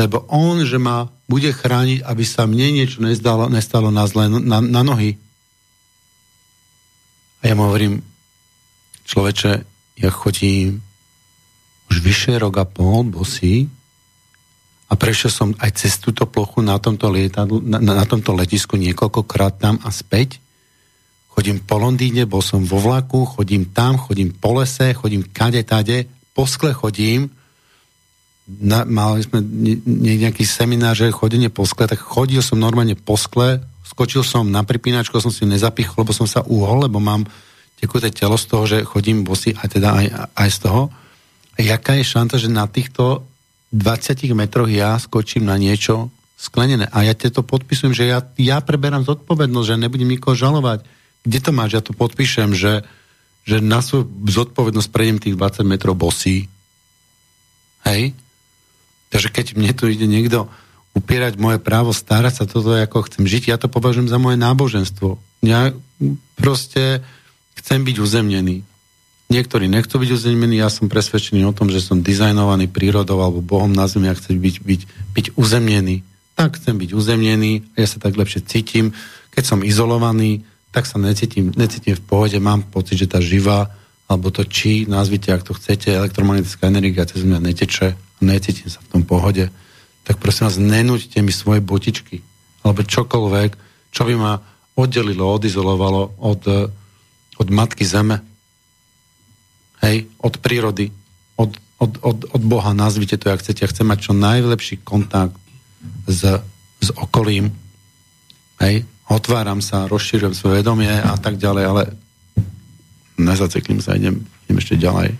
lebo on, že ma bude chrániť, aby sa mne niečo nestalo, nestalo na, zle, na, na nohy. A ja mu hovorím, človeče, ja chodím už vyše rok a pol bosý a prešiel som aj cez túto plochu na tomto, lietadlu, na, na tomto letisku niekoľkokrát tam a späť. Chodím po Londýne, bol som vo vlaku, chodím tam, chodím po lese, chodím kade, tade, po skle chodím, na, mali sme nejaký seminár, že chodenie po skle, tak chodil som normálne po skle, skočil som na pripínačku, som si nezapichol, lebo som sa uhol, lebo mám tekuté telo z toho, že chodím bosy a teda aj, aj z toho. Jaká je šanca, že na týchto 20 metroch ja skočím na niečo sklenené. A ja to podpisujem, že ja, ja preberám zodpovednosť, že nebudem nikoho žalovať. Kde to máš? Ja to podpíšem, že, že na svoju zodpovednosť prejdem tých 20 metrov bosí. Hej? Takže keď mne tu ide niekto upierať moje právo starať sa toto, ako chcem žiť, ja to považujem za moje náboženstvo. Ja proste chcem byť uzemnený. Niektorí nechcú byť uzemnení, ja som presvedčený o tom, že som dizajnovaný prírodou alebo Bohom na zemi a chcem byť, byť, byť uzemnený. Tak chcem byť uzemnený, ja sa tak lepšie cítim. Keď som izolovaný, tak sa necítim, necítim v pohode, mám pocit, že tá živá alebo to či, nazvite, ak to chcete, elektromagnetická energia cez mňa neteče, necítim sa v tom pohode, tak prosím vás, nenúďte mi svoje botičky, alebo čokoľvek, čo by ma oddelilo, odizolovalo od, od matky zeme, hej, od prírody, od, od, od, od Boha, nazvite to, ak chcete. Ja chcem mať čo najlepší kontakt s, s okolím, hej, otváram sa, rozšírujem svoje vedomie a tak ďalej, ale nezaceklím sa, idem, idem ešte ďalej.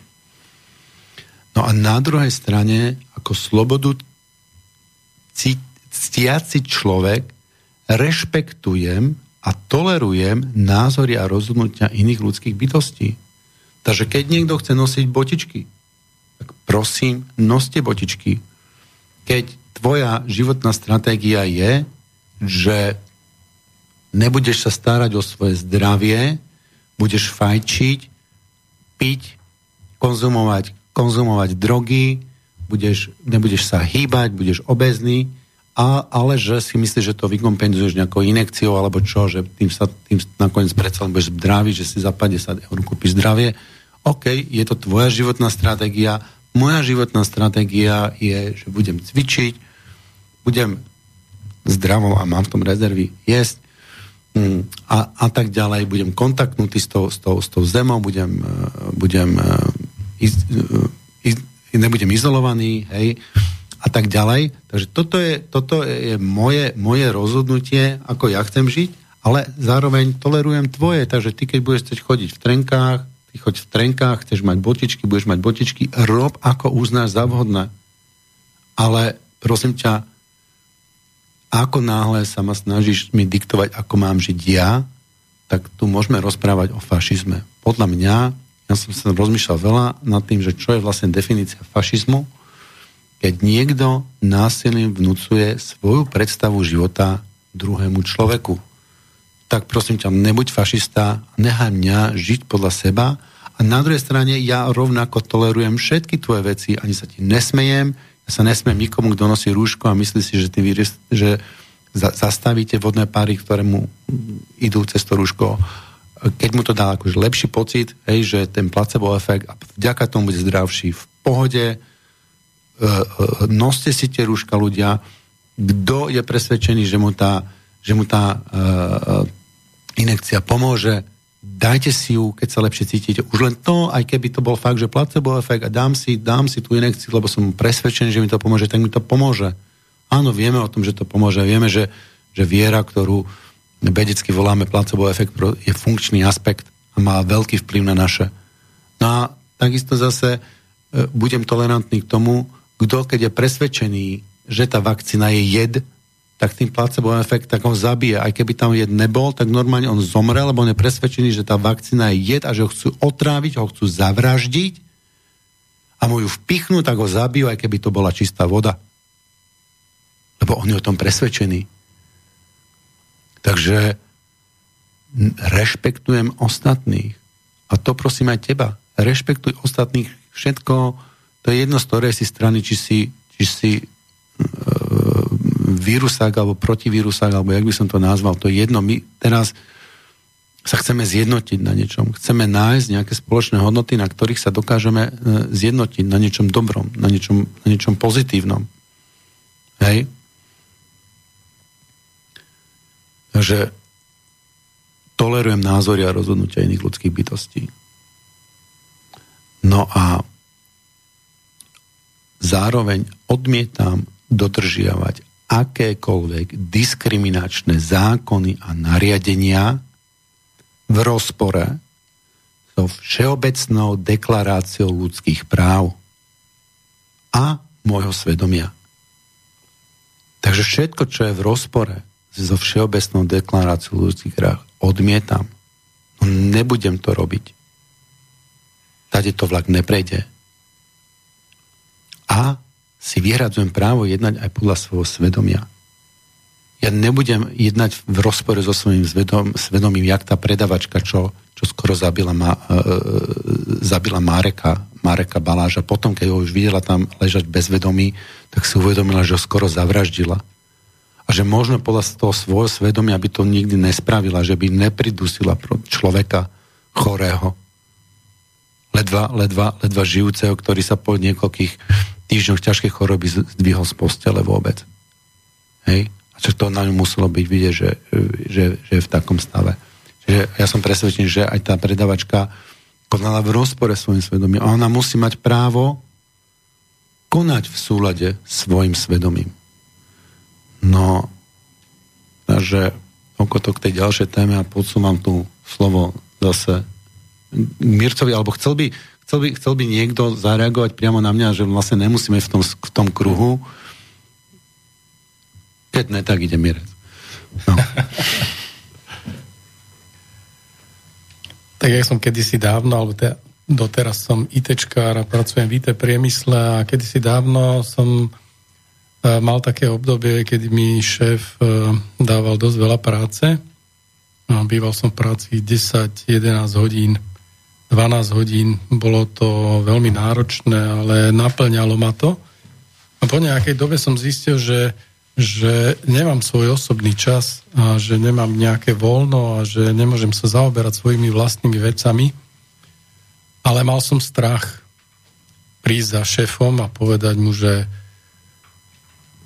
No a na druhej strane, ako slobodu ctiaci človek, rešpektujem a tolerujem názory a rozhodnutia iných ľudských bytostí. Takže keď niekto chce nosiť botičky, tak prosím, noste botičky. Keď tvoja životná stratégia je, že nebudeš sa starať o svoje zdravie, budeš fajčiť, piť, konzumovať, konzumovať drogy, budeš, nebudeš sa hýbať, budeš obezný, a, ale že si myslíš, že to vykompenzuješ nejakou inekciou alebo čo, že tým sa tým nakoniec predsa budeš zdravý, že si za 50 eur kúpiš zdravie. OK, je to tvoja životná stratégia. Moja životná stratégia je, že budem cvičiť, budem zdravo a mám v tom rezervy jesť, Mm, a, a tak ďalej, budem kontaktnutý s tou, s tou, s tou zemou, budem, e, budem e, iz, e, iz, nebudem izolovaný, hej, a tak ďalej. Takže toto je, toto je moje, moje rozhodnutie, ako ja chcem žiť, ale zároveň tolerujem tvoje, takže ty, keď budeš chcieť chodiť v trenkách, ty choď v trenkách, chceš mať botičky, budeš mať botičky, rob ako uznáš za vhodné. Ale prosím ťa, ako náhle sa ma snažíš mi diktovať, ako mám žiť ja, tak tu môžeme rozprávať o fašizme. Podľa mňa, ja som sa rozmýšľal veľa nad tým, že čo je vlastne definícia fašizmu, keď niekto násilím vnúcuje svoju predstavu života druhému človeku. Tak prosím ťa, nebuď fašista, nechaj mňa žiť podľa seba. A na druhej strane ja rovnako tolerujem všetky tvoje veci, ani sa ti nesmejem, ja sa nesmiem nikomu, kto nosí rúško a myslí si, že, ty vyrys, že za, zastavíte vodné páry, ktoré mu idú cez to rúško. Keď mu to dá akože lepší pocit, hej, že ten placebo efekt a vďaka tomu bude zdravší v pohode, e, e, noste si tie rúška ľudia, kto je presvedčený, že mu tá že mu tá uh, inekcia pomôže, dajte si ju, keď sa lepšie cítite. Už len to, aj keby to bol fakt, že placebo efekt a dám si, dám si tú inekciu, lebo som presvedčený, že mi to pomôže, tak mi to pomôže. Áno, vieme o tom, že to pomôže. Vieme, že, že viera, ktorú vedecky voláme placebo efekt, je funkčný aspekt a má veľký vplyv na naše. No a takisto zase e, budem tolerantný k tomu, kto keď je presvedčený, že tá vakcína je jed, tak tým placebo efekt tak ho zabije. Aj keby tam jed nebol, tak normálne on zomre, lebo on je presvedčený, že tá vakcína je jed a že ho chcú otráviť, ho chcú zavraždiť a mu ju vpichnú, tak ho zabijú, aj keby to bola čistá voda. Lebo on je o tom presvedčený. Takže rešpektujem ostatných. A to prosím aj teba. Rešpektuj ostatných. Všetko, to je jedno z ktorej si strany, či si, či si vírusák alebo protivírusák, alebo jak by som to nazval, to je jedno. My teraz sa chceme zjednotiť na niečom. Chceme nájsť nejaké spoločné hodnoty, na ktorých sa dokážeme e, zjednotiť na niečom dobrom, na niečom, na niečom pozitívnom. Hej? Takže tolerujem názory a rozhodnutia iných ľudských bytostí. No a zároveň odmietam dodržiavať akékoľvek diskriminačné zákony a nariadenia v rozpore so Všeobecnou deklaráciou ľudských práv a môjho svedomia. Takže všetko, čo je v rozpore so Všeobecnou deklaráciou ľudských práv, odmietam. No, nebudem to robiť. Tade to vlak neprejde. A si vyhradzujem právo jednať aj podľa svojho svedomia. Ja nebudem jednať v rozpore so svojím zvedom, svedomím, jak tá predavačka, čo, čo skoro zabila, ma, e, e, zabila Mareka, Mareka Baláža. Potom, keď ho už videla tam ležať bez vedomí, tak si uvedomila, že ho skoro zavraždila. A že možno podľa toho svojho svedomia by to nikdy nespravila, že by nepridusila človeka chorého, ledva, ledva, ledva žijúceho, ktorý sa po niekoľkých týždňoch ťažkej choroby zdvihol z postele vôbec. Hej? A čo to na ňu muselo byť vidieť, že, že, že je v takom stave. Čiže ja som presvedčený, že aj tá predavačka konala v rozpore svojim svedomím. A ona musí mať právo konať v súlade svojim svedomím. No, takže oko to k tej ďalšej téme a podsúvam tu slovo zase Mircovi, alebo chcel by, Chcel by, chcel by niekto zareagovať priamo na mňa, že vlastne nemusíme v tom, v tom kruhu. Keď ne, tak ide Mirec. No. tak ja som kedysi dávno, alebo te, doteraz som ITčkár a pracujem v IT priemysle a kedysi dávno som uh, mal také obdobie, kedy mi šéf uh, dával dosť veľa práce. No, býval som v práci 10-11 hodín 12 hodín. Bolo to veľmi náročné, ale naplňalo ma to. A po nejakej dobe som zistil, že, že nemám svoj osobný čas a že nemám nejaké voľno a že nemôžem sa zaoberať svojimi vlastnými vecami. Ale mal som strach prísť za šéfom a povedať mu, že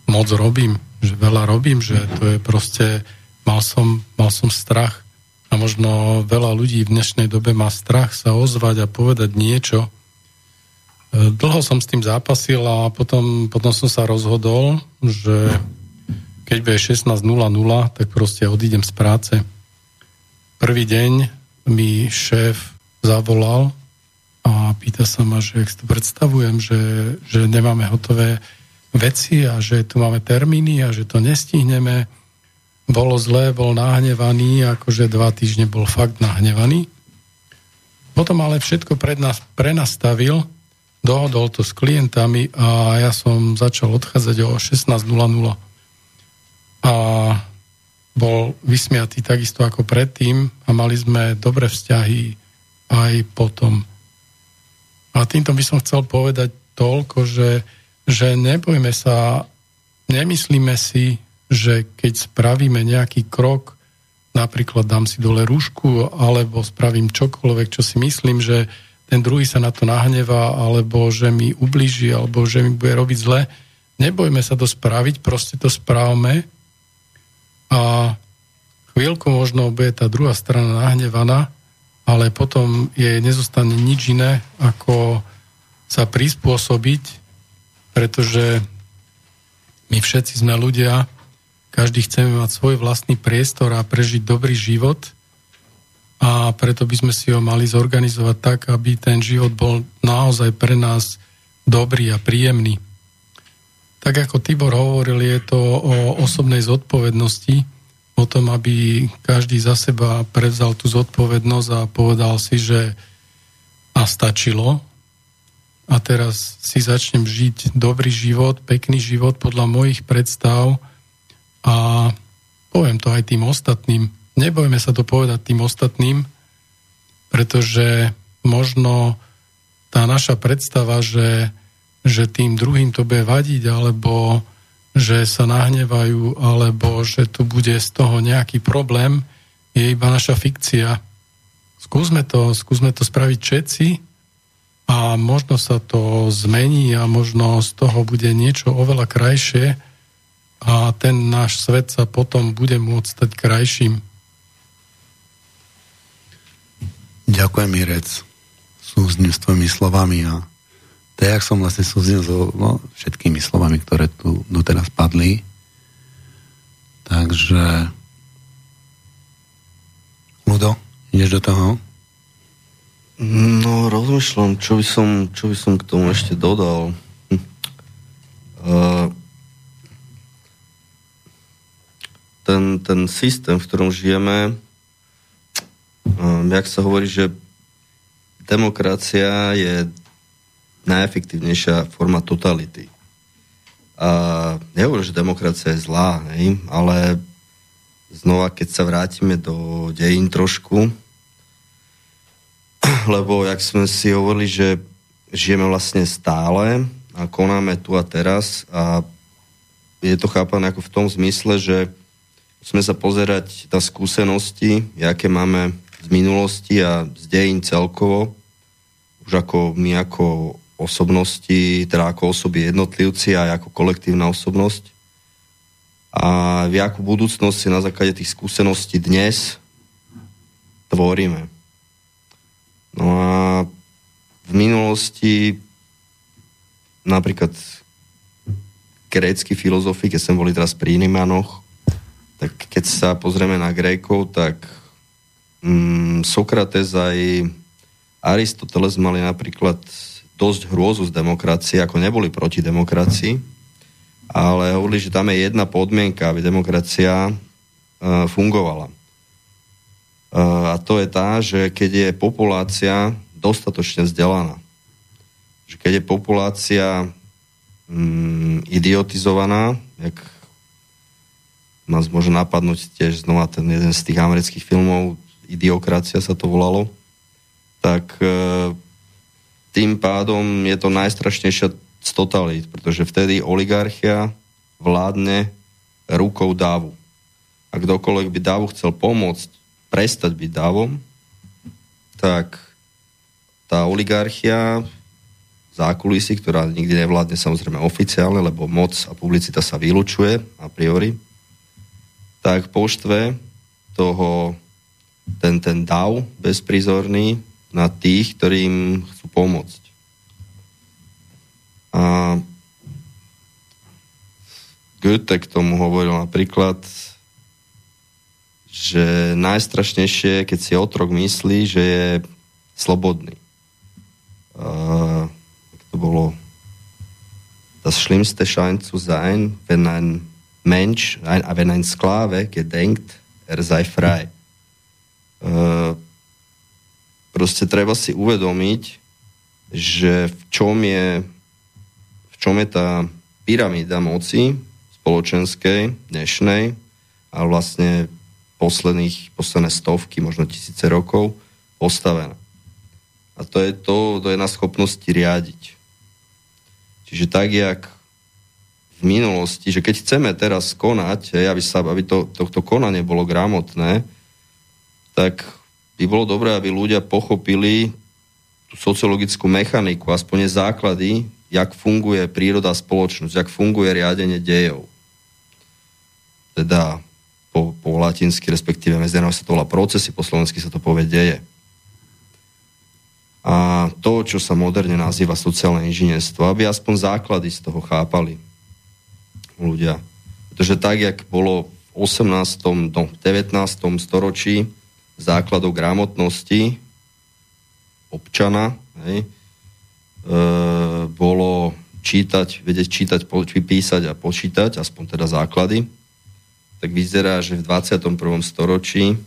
moc robím, že veľa robím, že to je proste, mal som, mal som strach a možno veľa ľudí v dnešnej dobe má strach sa ozvať a povedať niečo. E, dlho som s tým zápasil a potom, potom som sa rozhodol, že keď bude 16.00, tak proste odídem z práce. Prvý deň mi šéf zavolal a pýta sa ma, že si to predstavujem, že, že nemáme hotové veci a že tu máme termíny a že to nestihneme bolo zlé, bol nahnevaný, akože dva týždne bol fakt nahnevaný. Potom ale všetko pred nás prenastavil, dohodol to s klientami a ja som začal odchádzať o 16.00. A bol vysmiatý takisto ako predtým a mali sme dobré vzťahy aj potom. A týmto by som chcel povedať toľko, že, že nebojme sa, nemyslíme si, že keď spravíme nejaký krok, napríklad dám si dole rúšku, alebo spravím čokoľvek, čo si myslím, že ten druhý sa na to nahnevá, alebo že mi ubliží, alebo že mi bude robiť zle. Nebojme sa to spraviť, proste to správme a chvíľku možno bude tá druhá strana nahnevaná, ale potom je nezostane nič iné, ako sa prispôsobiť, pretože my všetci sme ľudia, každý chceme mať svoj vlastný priestor a prežiť dobrý život a preto by sme si ho mali zorganizovať tak, aby ten život bol naozaj pre nás dobrý a príjemný. Tak ako Tibor hovoril, je to o osobnej zodpovednosti, o tom, aby každý za seba prevzal tú zodpovednosť a povedal si, že a stačilo. A teraz si začnem žiť dobrý život, pekný život podľa mojich predstav a poviem to aj tým ostatným nebojme sa to povedať tým ostatným, pretože možno tá naša predstava, že, že tým druhým to bude vadiť, alebo že sa nahnevajú, alebo že tu bude z toho nejaký problém, je iba naša fikcia. Skúsme to, skúsme to spraviť všetci a možno sa to zmení a možno z toho bude niečo oveľa krajšie a ten náš svet sa potom bude môcť stať krajším. Ďakujem, Mirec. Súzním s tvojimi slovami a tak, jak som vlastne súznil so no, všetkými slovami, ktoré tu doteraz padli. Takže Ludo, ideš do toho? No, rozmýšľam, čo by som, čo by som k tomu ešte dodal. Hm. Uh, ten, ten systém, v ktorom žijeme, um, jak sa hovorí, že demokracia je najefektívnejšia forma totality. A nehovorím, že demokracia je zlá, hej, ale znova, keď sa vrátime do dejín trošku, *clears throat* lebo jak sme si hovorili, že žijeme vlastne stále a konáme tu a teraz a je to chápané ako v tom zmysle, že musíme sa pozerať na skúsenosti, aké máme z minulosti a z dejín celkovo, už ako my ako osobnosti, teda ako osoby jednotlivci a ako kolektívna osobnosť. A v akú budúcnosť si na základe tých skúseností dnes tvoríme. No a v minulosti napríklad grécky filozofi, keď sme boli teraz pri Inimanoch, tak keď sa pozrieme na Grékov, tak mm, Sokrates aj Aristoteles mali napríklad dosť hrôzu z demokracie, ako neboli proti demokracii, ale hovorili, že tam je jedna podmienka, aby demokracia uh, fungovala. Uh, a to je tá, že keď je populácia dostatočne vzdelaná. Že keď je populácia um, idiotizovaná, jak nás môže napadnúť tiež znova ten jeden z tých amerických filmov, Idiokracia sa to volalo, tak e, tým pádom je to najstrašnejšia z totalít, pretože vtedy oligarchia vládne rukou dávu. A kdokoľvek by dávu chcel pomôcť prestať byť dávom, tak tá oligarchia zákulisí, ktorá nikdy nevládne samozrejme oficiálne, lebo moc a publicita sa vylučuje a priori, tak poštve toho, ten, ten dav bezprizorný na tých, ktorým chcú pomôcť. A Goethe k tomu hovoril napríklad, že najstrašnejšie, keď si otrok myslí, že je slobodný. Uh, to bolo das schlimmste scheint zu sein, wenn ein Mensch, ein, wenn ein Sklave gedenkt, er sei frei. Uh, proste treba si uvedomiť, že v čom je, v čom je tá pyramída moci spoločenskej, dnešnej, a vlastne posledných, posledné stovky, možno tisíce rokov postavená. A to je to, to je na schopnosti riadiť. Čiže tak, jak v minulosti, že keď chceme teraz konať, hej, aby, sa, aby to, tohto konanie bolo gramotné, tak by bolo dobré, aby ľudia pochopili tú sociologickú mechaniku, aspoň základy, jak funguje príroda spoločnosť, jak funguje riadenie dejov. Teda po po latinsky, respektíve medzinárodne sa to volá procesy, po slovensky sa to povie deje. A to, čo sa moderne nazýva sociálne inžinierstvo, aby aspoň základy z toho chápali ľudia. Pretože tak, jak bolo v 18. do 19. storočí základov gramotnosti občana, hej, e, bolo čítať, vedieť čítať, písať a počítať, aspoň teda základy, tak vyzerá, že v 21. storočí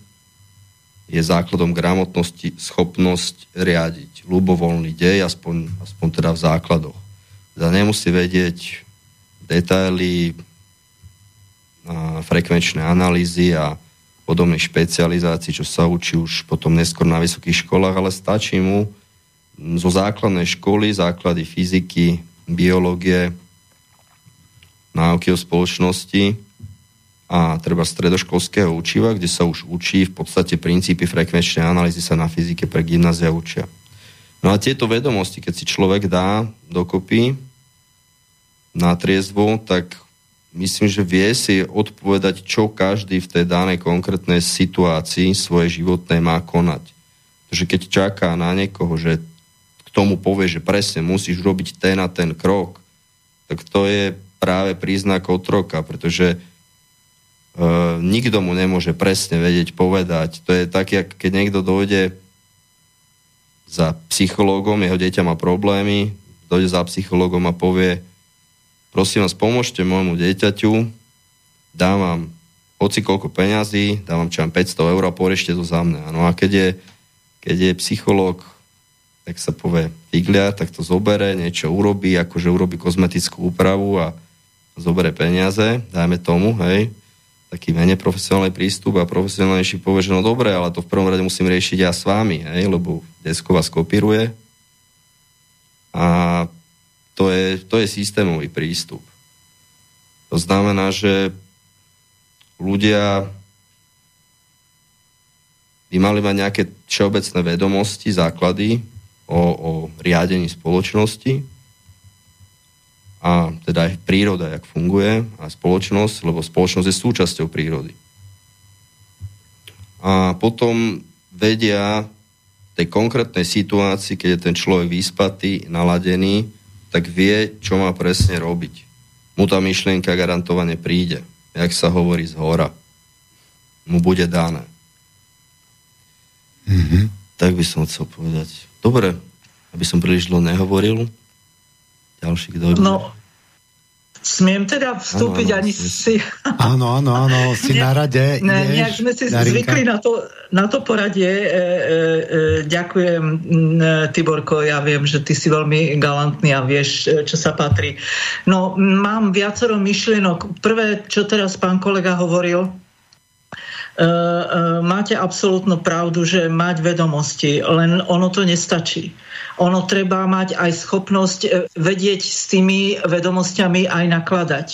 je základom gramotnosti schopnosť riadiť ľubovoľný dej, aspoň, aspoň teda v základoch. Teda nemusí vedieť detaily, frekvenčné analýzy a podobných špecializácií, čo sa učí už potom neskôr na vysokých školách, ale stačí mu zo základnej školy, základy fyziky, biológie, náuky o spoločnosti a treba stredoškolského učiva, kde sa už učí v podstate princípy frekvenčnej analýzy sa na fyzike pre gymnázia učia. No a tieto vedomosti, keď si človek dá dokopy na triezvu, tak myslím, že vie si odpovedať, čo každý v tej danej konkrétnej situácii svojej životnej má konať. Takže keď čaká na niekoho, že tomu povie, že presne musíš robiť ten a ten krok, tak to je práve príznak otroka, pretože e, nikto mu nemôže presne vedieť povedať. To je tak, jak keď niekto dojde za psychológom, jeho dieťa má problémy, dojde za psychológom a povie, prosím vás, pomôžte môjmu dieťaťu, dám vám hoci koľko peňazí, dám vám čo 500 eur a poriešte to za mňa. No a keď je, keď je psychológ tak sa povie figlia, tak to zobere, niečo urobí, akože urobí kozmetickú úpravu a zobere peniaze, dajme tomu, hej, taký menej profesionálny prístup a profesionálnejší povie, že no dobre, ale to v prvom rade musím riešiť ja s vami, hej, lebo desko vás kopíruje a to je, to je systémový prístup. To znamená, že ľudia by mali mať nejaké všeobecné vedomosti, základy, o, o riadení spoločnosti a teda aj príroda, jak funguje a spoločnosť, lebo spoločnosť je súčasťou prírody. A potom vedia tej konkrétnej situácii, keď je ten človek vyspatý, naladený, tak vie, čo má presne robiť. Mu tá myšlienka garantovane príde, jak sa hovorí z hora. Mu bude dané. Mm-hmm. Tak by som chcel povedať. Dobre, aby som príliš dlho nehovoril. Ďalší, kto No, smiem teda vstúpiť ano, ano, ani si... Áno, áno, áno, si na rade. Ne, nejak sme si Darinka. zvykli na to, na to poradie. E, e, e, ďakujem, Tiborko, ja viem, že ty si veľmi galantný a vieš, e, čo sa patrí. No, mám viacero myšlienok. Prvé, čo teraz pán kolega hovoril, E, e, máte absolútnu pravdu, že mať vedomosti, len ono to nestačí. Ono treba mať aj schopnosť e, vedieť s tými vedomosťami aj nakladať.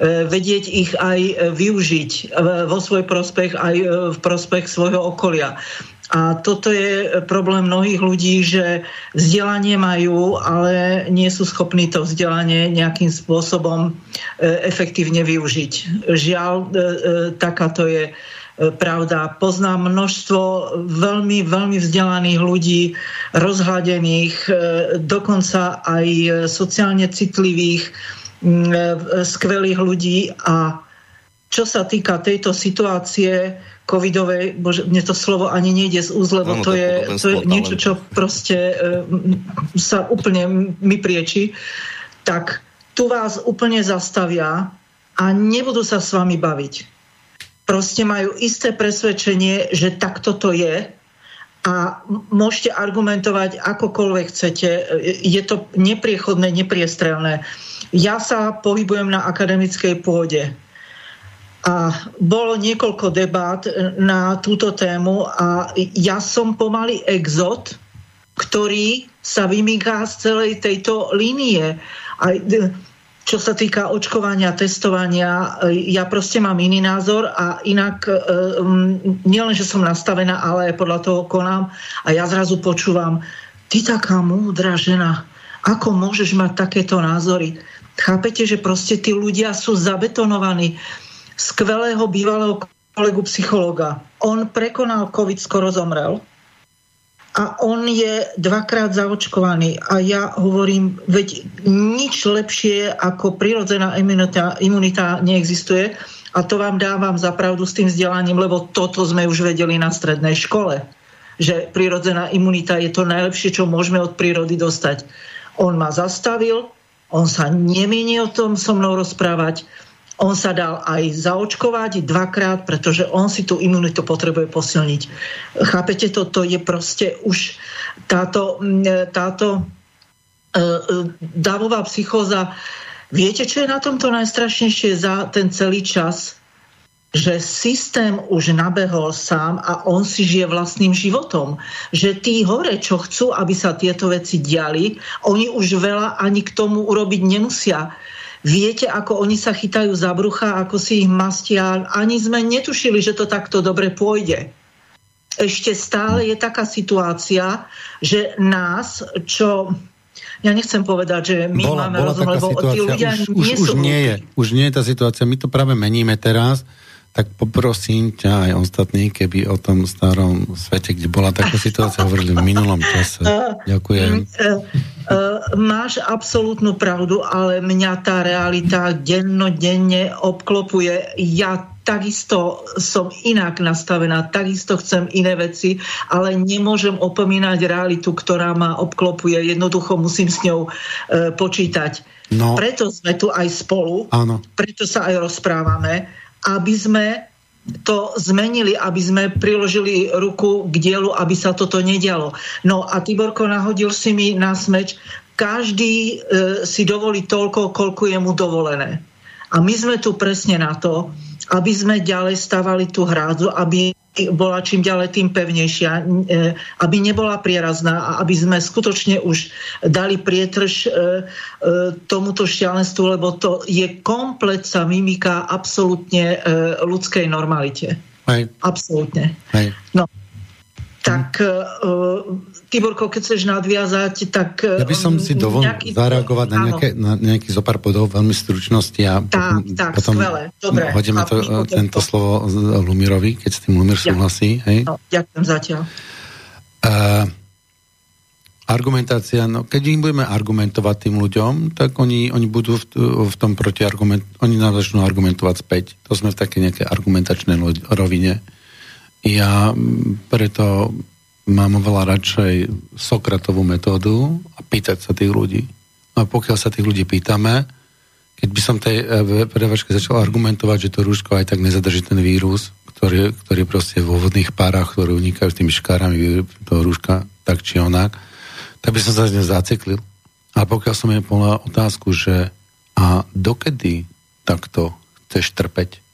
Vedieť ich aj využiť vo svoj prospech, aj v prospech svojho okolia. A toto je problém mnohých ľudí, že vzdelanie majú, ale nie sú schopní to vzdelanie nejakým spôsobom efektívne využiť. Žiaľ, takáto je pravda. Poznám množstvo veľmi, veľmi vzdelaných ľudí, rozhľadených, e, dokonca aj sociálne citlivých, e, skvelých ľudí. A čo sa týka tejto situácie covidovej, bože, mne to slovo ani nejde z úzle, lebo to, je, to je niečo, čo proste e, sa úplne mi prieči, tak tu vás úplne zastavia a nebudú sa s vami baviť proste majú isté presvedčenie, že takto to je a môžete argumentovať akokoľvek chcete. Je to nepriechodné, nepriestrelné. Ja sa pohybujem na akademickej pôde. A bolo niekoľko debát na túto tému a ja som pomaly exot, ktorý sa vymýka z celej tejto línie. A čo sa týka očkovania, testovania, e, ja proste mám iný názor a inak e, nielen, že som nastavená, ale podľa toho konám a ja zrazu počúvam, ty taká múdra žena, ako môžeš mať takéto názory? Chápete, že proste tí ľudia sú zabetonovaní skvelého bývalého kolegu psychologa. On prekonal COVID, skoro zomrel a on je dvakrát zaočkovaný. A ja hovorím, veď nič lepšie ako prirodzená imunita, imunita neexistuje. A to vám dávam za pravdu s tým vzdelaním, lebo toto sme už vedeli na strednej škole, že prirodzená imunita je to najlepšie, čo môžeme od prírody dostať. On ma zastavil, on sa nemieni o tom so mnou rozprávať, on sa dal aj zaočkovať dvakrát, pretože on si tú imunitu potrebuje posilniť. Chápete, toto je proste už táto, táto e, e, davová psychóza. Viete, čo je na tomto najstrašnejšie za ten celý čas? že systém už nabehol sám a on si žije vlastným životom. Že tí hore, čo chcú, aby sa tieto veci diali, oni už veľa ani k tomu urobiť nemusia. Viete, ako oni sa chytajú za brucha, ako si ich mastia. Ani sme netušili, že to takto dobre pôjde. Ešte stále je taká situácia, že nás, čo ja nechcem povedať, že my bola, máme bola rozum, lebo tí ľudia už, nie už, sú už nie je, už nie je tá situácia. My to práve meníme teraz tak poprosím ťa aj ostatní, keby o tom starom svete, kde bola taká situácia, hovorili v minulom čase. *laughs* Ďakujem. Máš absolútnu pravdu, ale mňa tá realita dennodenne obklopuje. Ja takisto som inak nastavená, takisto chcem iné veci, ale nemôžem opomínať realitu, ktorá ma obklopuje. Jednoducho musím s ňou e, počítať. No. Preto sme tu aj spolu, Áno. preto sa aj rozprávame aby sme to zmenili, aby sme priložili ruku k dielu, aby sa toto nedialo. No a Tiborko nahodil si mi na smeč, každý e, si dovolí toľko, koľko je mu dovolené. A my sme tu presne na to, aby sme ďalej stavali tú hrádzu, aby bola čím ďalej tým pevnejšia, e, aby nebola prierazná a aby sme skutočne už dali prietrž e, e, tomuto šialenstvu, lebo to je komplet sa mimika absolútne ľudskej normalite. Hej. Absolútne. Hej. No, tak uh, Tiborko, keď chceš nadviazať, tak... Ja by som si dovolil nejaký... zareagovať na, nejaké, na nejaký zopár podov veľmi stručnosti a tak, potom, tak, potom skvelé. Dobre, hodíme to, tento to. slovo Lumirovi, keď s tým Lumir súhlasí. Hej? No, ďakujem zatiaľ. Uh, argumentácia, no keď im budeme argumentovať tým ľuďom, tak oni, oni budú v, v tom protiargument, oni nám začnú argumentovať späť. To sme v také nejakej argumentačnej rovine. Ja preto mám oveľa radšej Sokratovú metódu a pýtať sa tých ľudí. A pokiaľ sa tých ľudí pýtame, keď by som tej e, prevačke začal argumentovať, že to rúško aj tak nezadrží ten vírus, ktorý, ktorý proste vo vodných párach, ktoré unikajú s tými škárami toho rúška, tak či onak, tak by som sa z neho zaciklil. A pokiaľ som jej povedal otázku, že a dokedy takto chceš trpeť?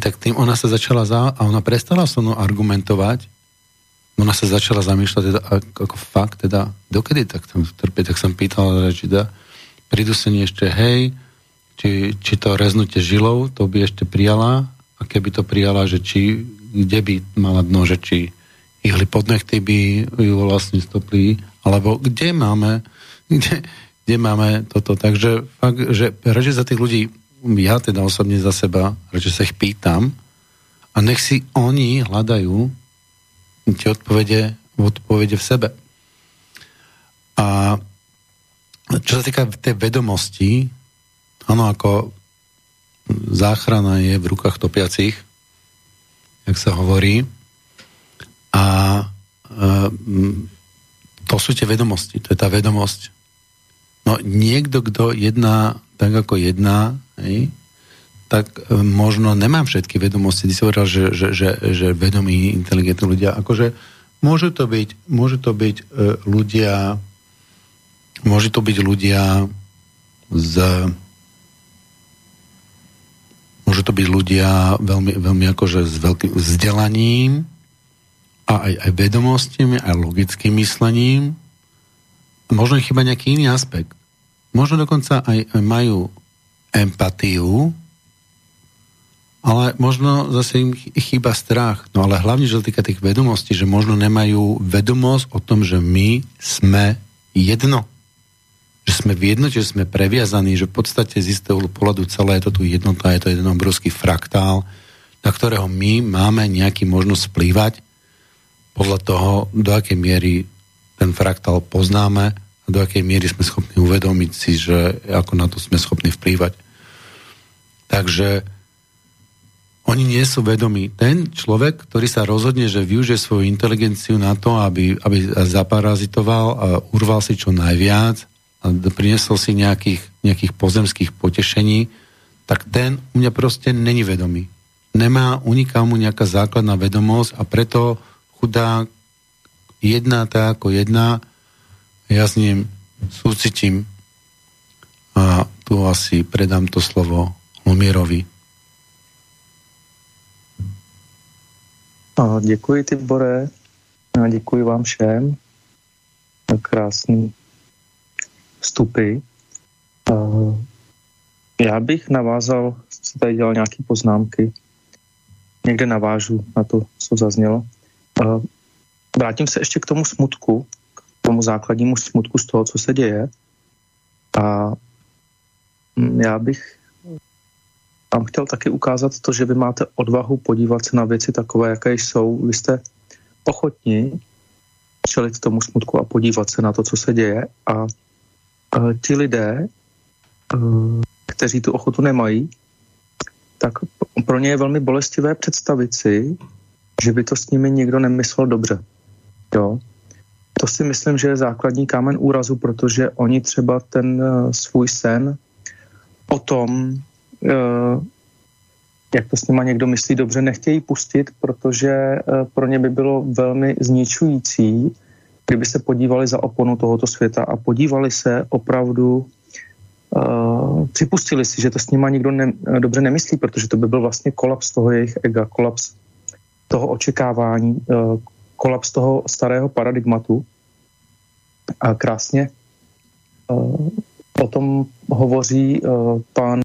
Tak tým ona sa začala za, a ona prestala so mnou argumentovať, ona sa začala zamýšľať teda, ako fakt, teda, dokedy tak tam trpieť, tak som pýtal, či da, prídu ešte, hej, či, či to reznutie žilov, to by ešte prijala, a keby to prijala, že či, kde by mala dno, že či ihly podnechty by ju vlastne stopli, alebo kde máme, *laughs* kde, kde máme toto. Takže fakt, že radšej za tých ľudí ja teda osobne za seba, že sa ich pýtam a nech si oni hľadajú tie odpovede, odpovede v sebe. A čo sa týka tej vedomosti, áno, ako záchrana je v rukách topiacich, jak sa hovorí, a e, to sú tie vedomosti, to je tá vedomosť. No niekto, kto jedná tak, ako jedná, hej, tak e, možno nemám všetky vedomosti. Ty si hovoril, že, že, že, že vedomí, inteligentní ľudia, akože môžu to byť, môžu to byť e, ľudia môžu to byť ľudia z môžu to byť ľudia veľmi, veľmi akože s veľkým vzdelaním a aj, aj vedomostiami, aj logickým myslením. Možno chyba nejaký iný aspekt. Možno dokonca aj, aj majú empatiu, ale možno zase im chýba strach. No ale hlavne, že týka tých vedomostí, že možno nemajú vedomosť o tom, že my sme jedno. Že sme v jednote, že sme previazaní, že v podstate z istého pohľadu celé je to tu jednota, je to jeden obrovský fraktál, na ktorého my máme nejaký možnosť vplývať podľa toho, do akej miery ten fraktál poznáme do akej miery sme schopní uvedomiť si, že ako na to sme schopní vplývať. Takže oni nie sú vedomí. Ten človek, ktorý sa rozhodne, že využije svoju inteligenciu na to, aby, aby zaparazitoval a urval si čo najviac a priniesol si nejakých, nejakých pozemských potešení, tak ten u mňa proste není vedomý. Nemá uniká mu nejaká základná vedomosť a preto chudá jedná tak ako jedná, ja s ním súcitím a tu asi predám to slovo Lumierovi. A děkuji, Tibore. A děkuji vám všem krásný vstupy. A já bych navázal, si tady dělal nějaké poznámky, někde navážu na to, co zaznělo. A vrátím se ještě k tomu smutku, tomu základnímu smutku z toho, co se děje. A já bych vám chtěl taky ukázat to, že vy máte odvahu podívat se na věci takové, jaké jsou. Vy jste ochotní čelit tomu smutku a podívat se na to, co se děje. A, a ti lidé, a, kteří tu ochotu nemají, tak pro ně je velmi bolestivé představit si, že by to s nimi nikdo nemyslel dobře. Jo? To si myslím, že je základní kámen úrazu, protože oni třeba ten uh, svůj sen o tom, Eh, jak to s nima někdo myslí dobře, nechtějí pustit, protože eh, pro ně by bylo velmi zničující, kdyby se podívali za oponu tohoto světa a podívali se opravdu, uh, připustili si, že to s nima nikdo ne, dobře nemyslí, protože to by byl vlastně kolaps toho jejich ega, kolaps toho očekávání, uh, kolaps toho starého paradigmatu. A krásně uh, o tom hovoří uh, pán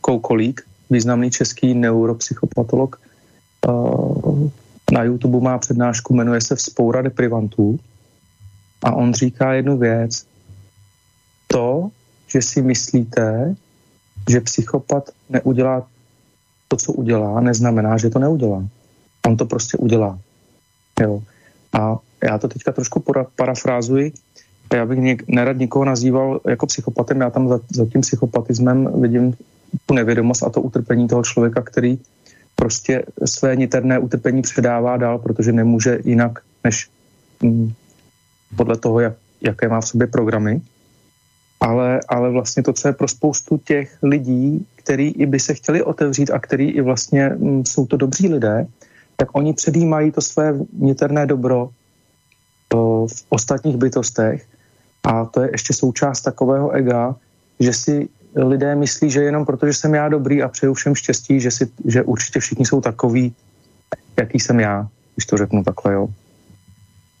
Koukolík, významný český neuropsychopatolog, eh, na YouTube má přednášku, jmenuje se Vzpoura deprivantů a on říká jednu věc. To, že si myslíte, že psychopat neudělá to, co udělá, neznamená, že to neudělá. On to prostě udělá. Jo. A já to teďka trošku parafrázuji. Já bych něk, nerad nikoho nazýval jako psychopatem, já tam za, za tím psychopatismem vidím tu nevědomost a to utrpení toho člověka, který prostě své niterné utrpení předává dál, protože nemůže jinak, než hm, podle toho, jak, jaké má v sobě programy. Ale, ale vlastně to, co je pro spoustu těch lidí, který i by se chtěli otevřít a který i vlastně hm, jsou to dobří lidé, tak oni předjímají to své niterné dobro to v ostatních bytostech a to je ještě součást takového ega, že si lidé myslí, že jenom protože jsem já dobrý a přeju všem štěstí, že, si, že určitě všichni jsou takový, jaký jsem já, když to řeknu takhle, jo.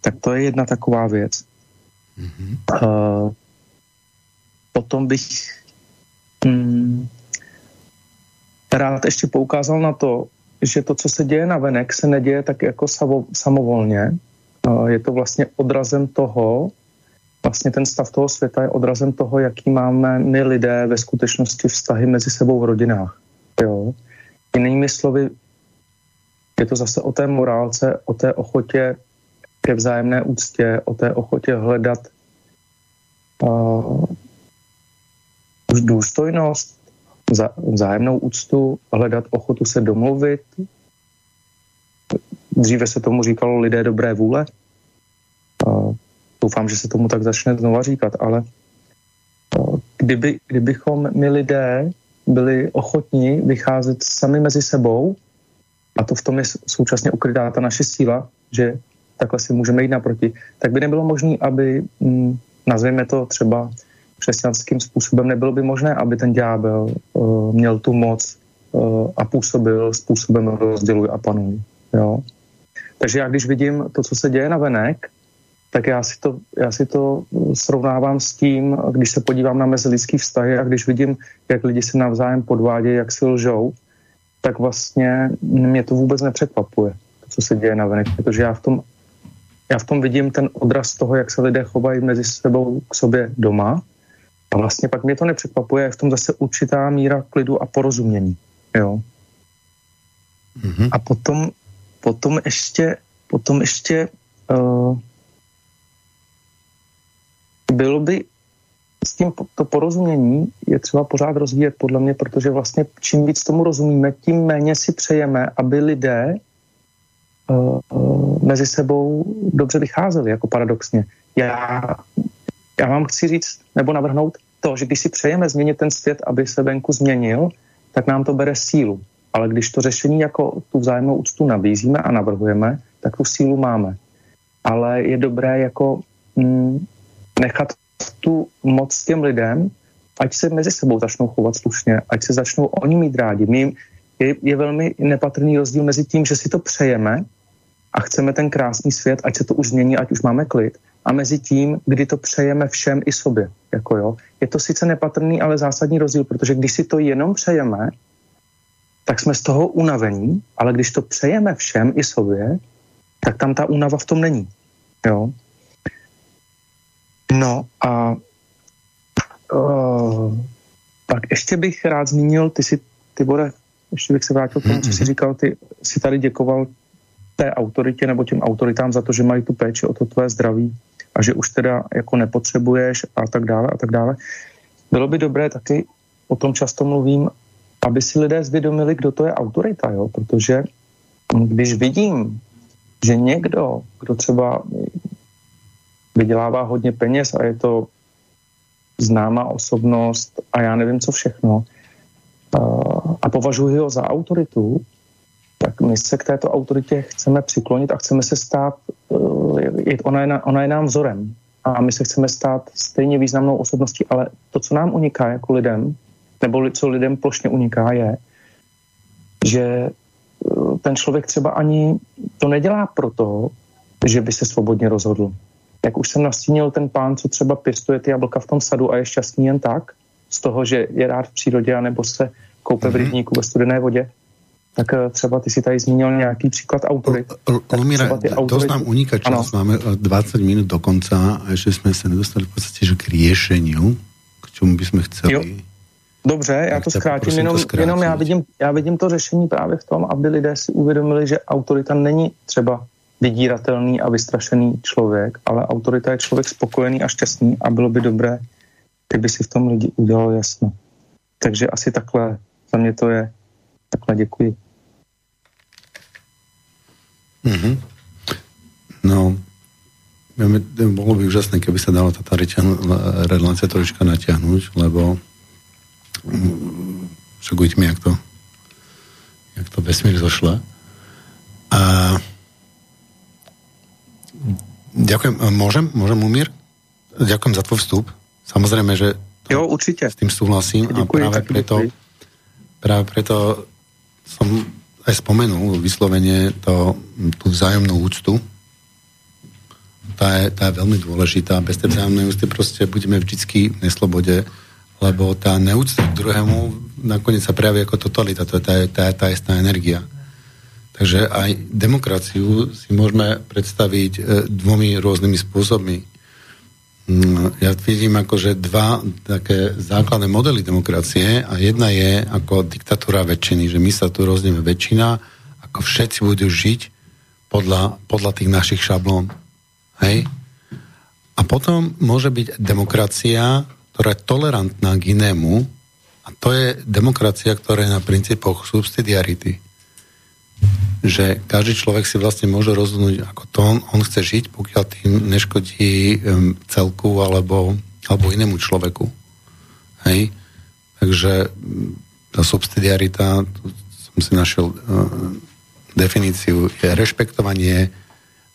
Tak to je jedna taková věc. Mm-hmm. Uh, potom bych mm, rád ještě poukázal na to, že to, co se děje na venek, se neděje tak jako samovolně. Je to vlastně odrazem toho, vlastně ten stav toho světa je odrazem toho, jaký máme my lidé ve skutečnosti vztahy mezi sebou v rodinách. Jo? Jinými slovy, je to zase o té morálce, o té ochotě ke vzájemné úctě, o té ochotě hledat uh, důstojnost, vzájemnou úctu, hledat ochotu se domluvit. Dříve se tomu říkalo lidé dobré vůle. Uh, doufám, že se tomu tak začne znova říkat, ale kdyby, kdybychom my lidé byli ochotní vycházet sami mezi sebou, a to v tom je současně ukrytá ta naše síla, že takhle si můžeme jít naproti, tak by nebylo možné, aby, hm, nazveme to třeba křesťanským způsobem, nebylo by možné, aby ten ďábel uh, měl tu moc uh, a působil způsobem rozděluj a panuj. Jo? Takže já když vidím to, co se děje na venek, tak já si, to, já si to srovnávám s tím, když se podívám na mezilidský vztahy a když vidím, jak lidi se navzájem podvádějí, jak si lžou, tak vlastně mě to vůbec nepřekvapuje, to, co se děje na venek, protože já v tom, já v tom vidím ten odraz toho, jak se lidé chovají mezi sebou k sobě doma a vlastně pak mě to nepřekvapuje, je v tom zase určitá míra klidu a porozumění. Jo. Mm-hmm. A potom, potom ještě, potom ještě uh, bylo by s tím to porozumění je třeba pořád rozvíjet podle mě, protože vlastně čím víc tomu rozumíme, tím méně si přejeme, aby lidé uh, uh, mezi sebou dobře vycházeli, jako paradoxně. Já, já vám chci říct nebo navrhnout to, že když si přejeme změnit ten svět, aby se venku změnil, tak nám to bere sílu. Ale když to řešení jako tu vzájemnou úctu nabízíme a navrhujeme, tak tu sílu máme. Ale je dobré jako mm, nechat tu moc těm lidem, ať se mezi sebou začnou chovat slušně, ať se začnou oni mít rádi. My, je, je velmi nepatrný rozdíl mezi tím, že si to přejeme a chceme ten krásný svět, ať se to už změní, ať už máme klid, a mezi tím, kdy to přejeme všem i sobě. Jako jo. Je to sice nepatrný, ale zásadní rozdíl, protože když si to jenom přejeme, tak jsme z toho unavení, ale když to přejeme všem i sobě, tak tam ta únava v tom není. Jo? No a uh, tak ještě bych rád zmínil, ty si, ty bude, ještě bych se vrátil k tomu, co jsi *clears throat* říkal, ty si tady děkoval té autoritě nebo těm autoritám za to, že mají tu péči o to tvé zdraví a že už teda jako nepotřebuješ a tak dále a tak dále. Bylo by dobré taky, o tom často mluvím, aby si lidé zvědomili, kdo to je autorita, jo? protože když vidím, že někdo, kdo třeba vydělává hodně peněz a je to známá osobnost a já nevím, co všechno, a považuji ho za autoritu, tak my se k této autoritě chceme přiklonit a chceme se stát, eh, ona je, ona je nám vzorem a my se chceme stát stejně významnou osobností, ale to, co nám uniká jako lidem, nebo co lidem plošně uniká, je, že eh, ten člověk třeba ani to nedělá proto, že by se svobodně rozhodl. Jak už jsem nastínil ten pán, co třeba pěstuje ty jablka v tom sadu a je šťastný jen tak, z toho, že je rád v přírodě, anebo se koupe v mhm. rybníku ve studené vodě, tak eh, třeba ty si tady zmínil nějaký příklad autorit. Lumíra, to nám uniká čas, ano. máme 20 eh, minut do konca a ještě jsme se nedostali v podstatě že k riešeniu, k čemu bychom chceli. Jo. Dobře, já to zkrátím, jenom, to jenom já, vidím, já vidím to řešení právě v tom, aby lidé si uvědomili, že autorita není třeba vydíratelný a vystrašený člověk, ale autorita je člověk spokojený a šťastný a bylo by dobré, kdyby si v tom lidi udělalo jasno. Takže asi takhle, za mě to je. Takhle děkuji. Mm-hmm. No, bolo by úžasné, keby sa dala tá relácia trošička natiahnuť, lebo mm, však uvidíme, jak to, jak to vesmír zošle. A ďakujem, môžem, môžem Umír? Ďakujem za tvoj vstup. Samozrejme, že jo, určite. s tým súhlasím a práve preto, práve preto som aj spomenul vyslovene to, tú vzájomnú úctu. Tá je, tá je veľmi dôležitá. Bez tej vzájomnej úcty proste budeme vždycky v neslobode, lebo tá neúcta k druhému nakoniec sa prejaví ako totalita. To je tá, tá, tá istá energia. Takže aj demokraciu si môžeme predstaviť e, dvomi rôznymi spôsobmi. Mm, ja vidím akože dva také základné modely demokracie a jedna je ako diktatúra väčšiny, že my sa tu rozdieme väčšina, ako všetci budú žiť podľa, podľa tých našich šablón. Hej? A potom môže byť demokracia, ktorá je tolerantná k inému a to je demokracia, ktorá je na princípoch subsidiarity že každý človek si vlastne môže rozhodnúť, ako to on, on chce žiť, pokiaľ tým neškodí um, celku alebo, alebo inému človeku. Hej? Takže tá subsidiarita, som si našiel uh, definíciu, je rešpektovanie,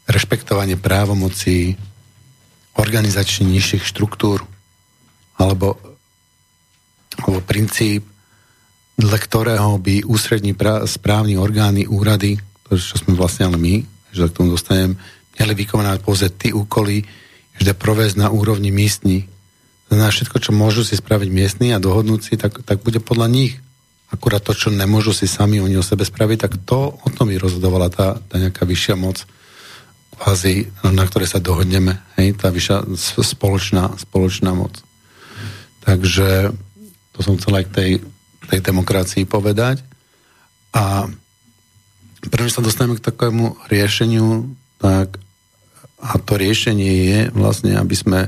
rešpektovanie právomocí organizačne nižších štruktúr alebo, alebo princíp dle ktorého by ústrední správni orgány, úrady, čo sme vlastne ale my, že k tomu dostanem, mali vykonávať pouze ty úkoly, že provést na úrovni místní. Znamená, všetko, čo môžu si spraviť miestni a dohodnúť si, tak, tak bude podľa nich. Akurát to, čo nemôžu si sami oni o sebe spraviť, tak to o tom by rozhodovala tá, tá nejaká vyššia moc kvázi, na ktoré sa dohodneme. Hej, tá vyššia spoločná, spoločná moc. Takže to som chcel aj k tej tej demokracii povedať. A prvé sa dostaneme k takému riešeniu, tak a to riešenie je vlastne, aby sme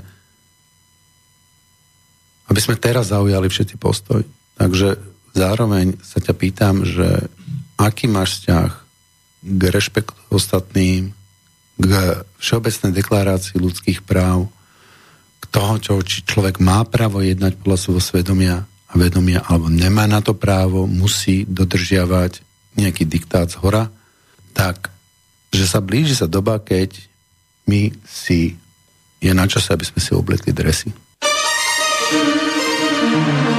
aby sme teraz zaujali všetci postoj. Takže zároveň sa ťa pýtam, že aký máš vzťah k rešpektu ostatným, k všeobecnej deklarácii ľudských práv, k toho, čo či človek má právo jednať podľa svojho svedomia vedomia, alebo nemá na to právo, musí dodržiavať nejaký diktát z hora, tak, že sa blíži sa doba, keď my si je na čase, aby sme si oblekli dresy. Takže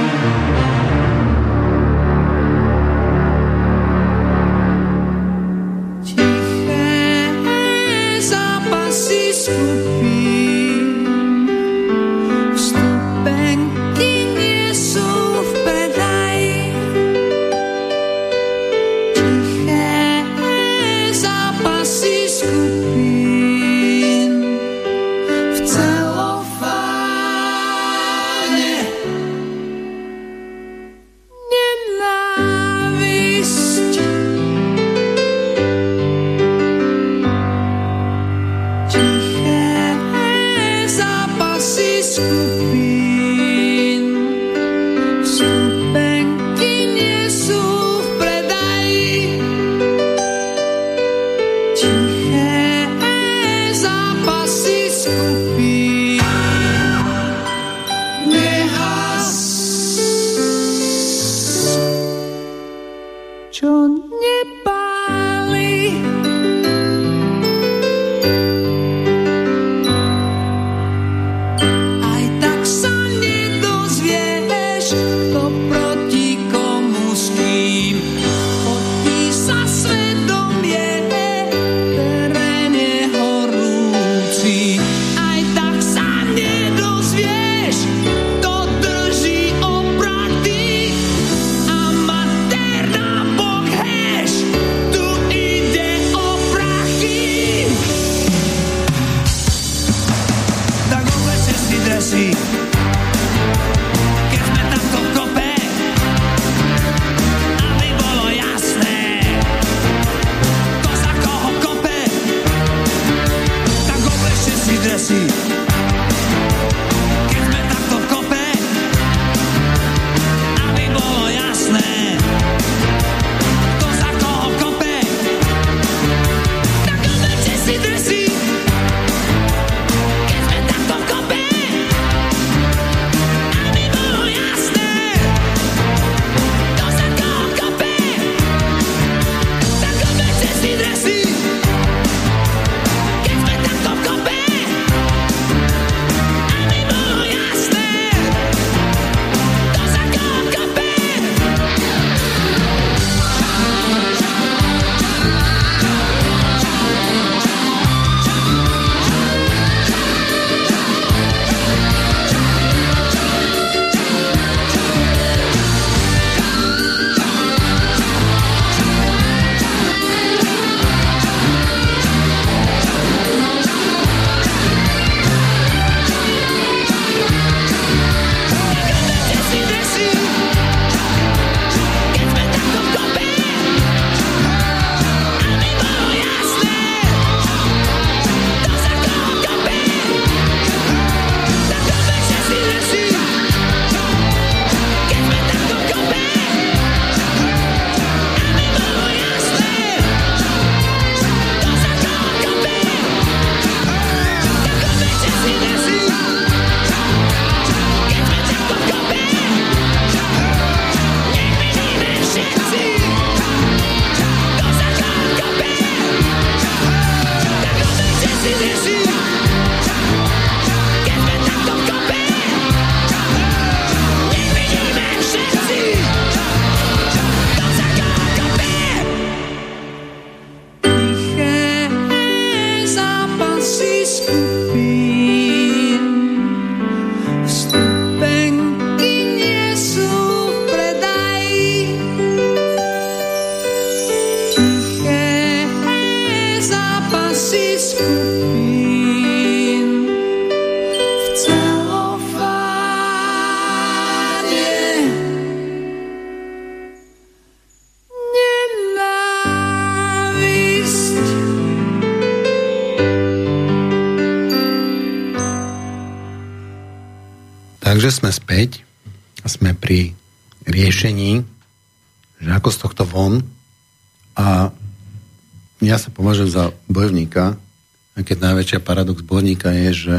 najväčšia paradox bojovníka je, že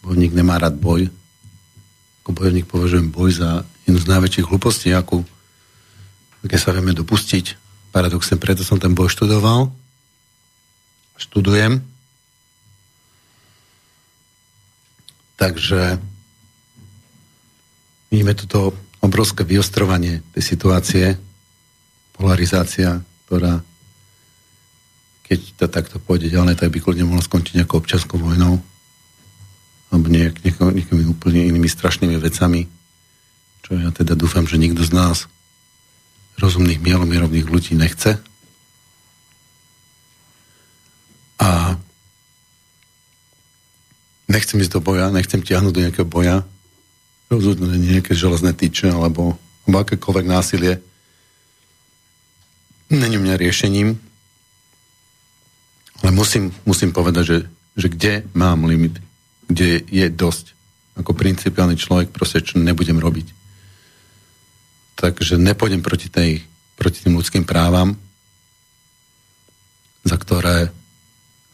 bojovník nemá rád boj. Ako bojovník považujem boj za jednu z najväčších hlupostí, akú keď sa vieme dopustiť. Paradoxne, preto som ten boj študoval. Študujem. Takže vidíme toto obrovské vyostrovanie tej situácie, polarizácia, ktorá keď to takto pôjde ďalej, tak by kľudne mohlo skončiť nejakou občanskou vojnou alebo nejak, nejakými úplne inými strašnými vecami, čo ja teda dúfam, že nikto z nás rozumných mielomierovných ľudí nechce. A nechcem ísť do boja, nechcem ťahnuť do nejakého boja, rozhodnúť nejaké železné tyče alebo, alebo akékoľvek násilie. Není mňa riešením, ale musím, musím povedať, že, že kde mám limit, kde je dosť. Ako principiálny človek proste čo nebudem robiť. Takže nepôjdem proti, tej, proti tým ľudským právam, za ktoré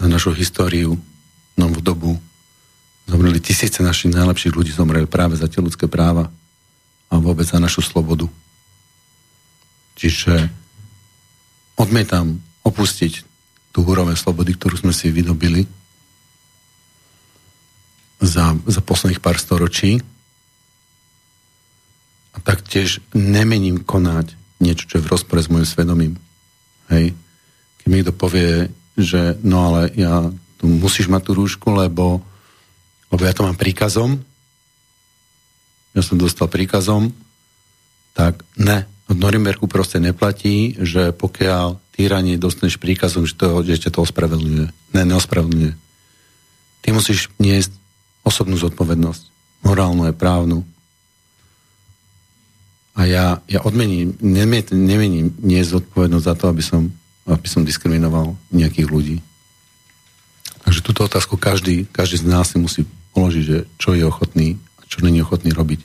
za našu históriu, novú dobu Zomreli tisíce našich najlepších ľudí, zomreli práve za tie ľudské práva a vôbec za našu slobodu. Čiže odmietam opustiť tú úroveň slobody, ktorú sme si vydobili za, za posledných pár storočí a taktiež nemením konať niečo, čo je v rozpore s môjim svedomím. Hej. Keď mi niekto povie, že no ale ja tu musíš mať tú rúšku, lebo lebo ja to mám príkazom, ja som dostal príkazom, tak ne, od Norimberku proste neplatí, že pokiaľ týranie dostaneš príkazom, že, to, že ťa to ospravedlňuje. Ne, neospravedlňuje. Ty musíš niesť osobnú zodpovednosť. Morálnu aj právnu. A ja, ja odmením, nemením niesť zodpovednosť za to, aby som, aby som diskriminoval nejakých ľudí. Takže túto otázku každý, každý z nás si musí položiť, že čo je ochotný a čo není ochotný robiť.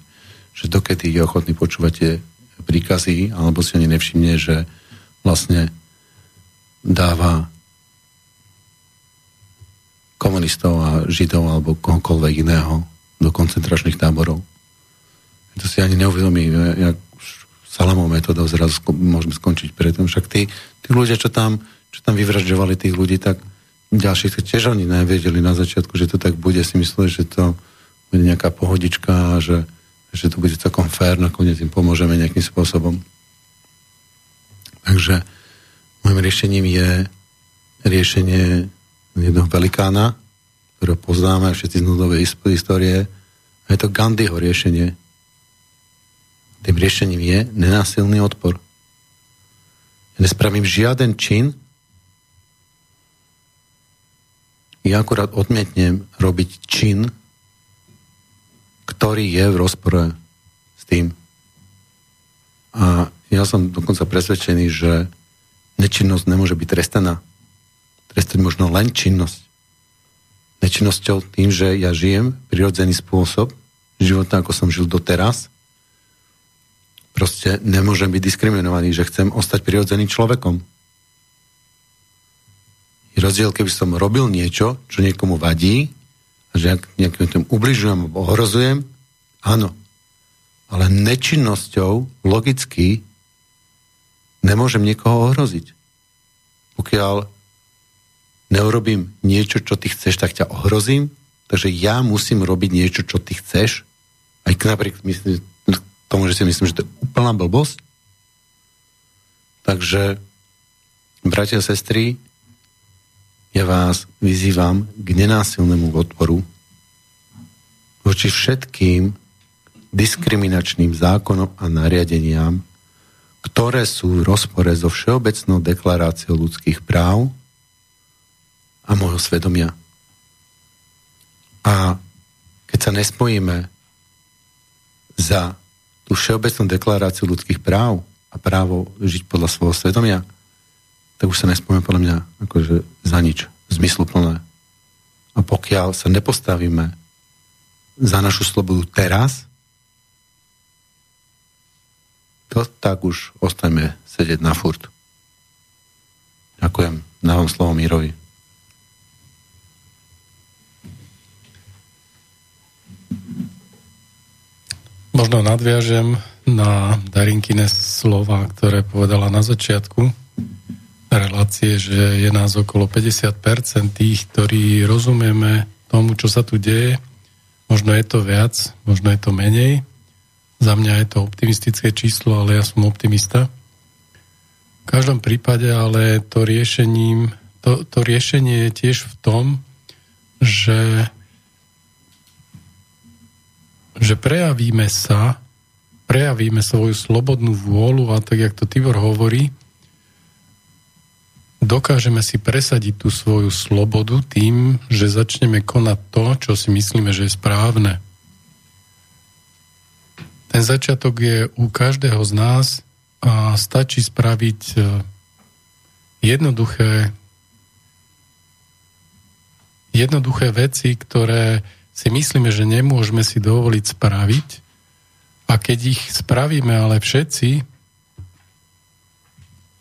Že dokedy je ochotný počúvať tie príkazy, alebo si ani nevšimne, že vlastne dáva komunistov a židov alebo kohokoľvek iného do koncentračných táborov. To si ani neuvedomí, jak salamou metodou zrazu môžeme skončiť preto. Však tí, tí ľudia, čo tam, čo tam vyvražďovali tých ľudí, tak ďalší to tiež oni nevedeli na začiatku, že to tak bude. Si mysleli, že to bude nejaká pohodička a že, že to bude celkom fér, nakoniec im pomôžeme nejakým spôsobom. Takže môjim riešením je riešenie jednoho velikána, ktorého poznáme všetci z nudovej histórie, a je to Gandhiho riešenie. Tým riešením je nenásilný odpor. Ja nespravím žiaden čin, ja akurát odmietnem robiť čin, ktorý je v rozpore s tým. A ja som dokonca presvedčený, že nečinnosť nemôže byť trestaná. Trestať možno len činnosť. Nečinnosťou tým, že ja žijem prirodzený spôsob života, ako som žil doteraz, proste nemôžem byť diskriminovaný, že chcem ostať prirodzeným človekom rozdiel, keby som robil niečo, čo niekomu vadí, a že nejakým tým ubližujem ohrozujem, áno. Ale nečinnosťou logicky nemôžem niekoho ohroziť. Pokiaľ neurobím niečo, čo ty chceš, tak ťa ohrozím. Takže ja musím robiť niečo, čo ty chceš. Aj napriek myslím, tomu, že si myslím, že to je úplná blbosť. Takže, bratia a sestry, ja vás vyzývam k nenásilnému odporu voči všetkým diskriminačným zákonom a nariadeniam, ktoré sú v rozpore so Všeobecnou deklaráciou ľudských práv a môjho svedomia. A keď sa nespojíme za tú Všeobecnú deklaráciu ľudských práv a právo žiť podľa svojho svedomia, tak už sa nespomiem podľa mňa akože za nič zmysluplné. A pokiaľ sa nepostavíme za našu slobodu teraz, to tak už ostaňme sedieť na furt. Ďakujem. Dávam slovo Mírovi. Možno nadviažem na Darinkine slova, ktoré povedala na začiatku relácie, že je nás okolo 50% tých, ktorí rozumieme tomu, čo sa tu deje. Možno je to viac, možno je to menej. Za mňa je to optimistické číslo, ale ja som optimista. V každom prípade ale to, riešením, to, to riešenie je tiež v tom, že že prejavíme sa, prejavíme svoju slobodnú vôľu a tak, jak to Tibor hovorí, dokážeme si presadiť tú svoju slobodu tým, že začneme konať to, čo si myslíme, že je správne. Ten začiatok je u každého z nás a stačí spraviť e, jednoduché jednoduché veci, ktoré si myslíme, že nemôžeme si dovoliť spraviť. A keď ich spravíme ale všetci,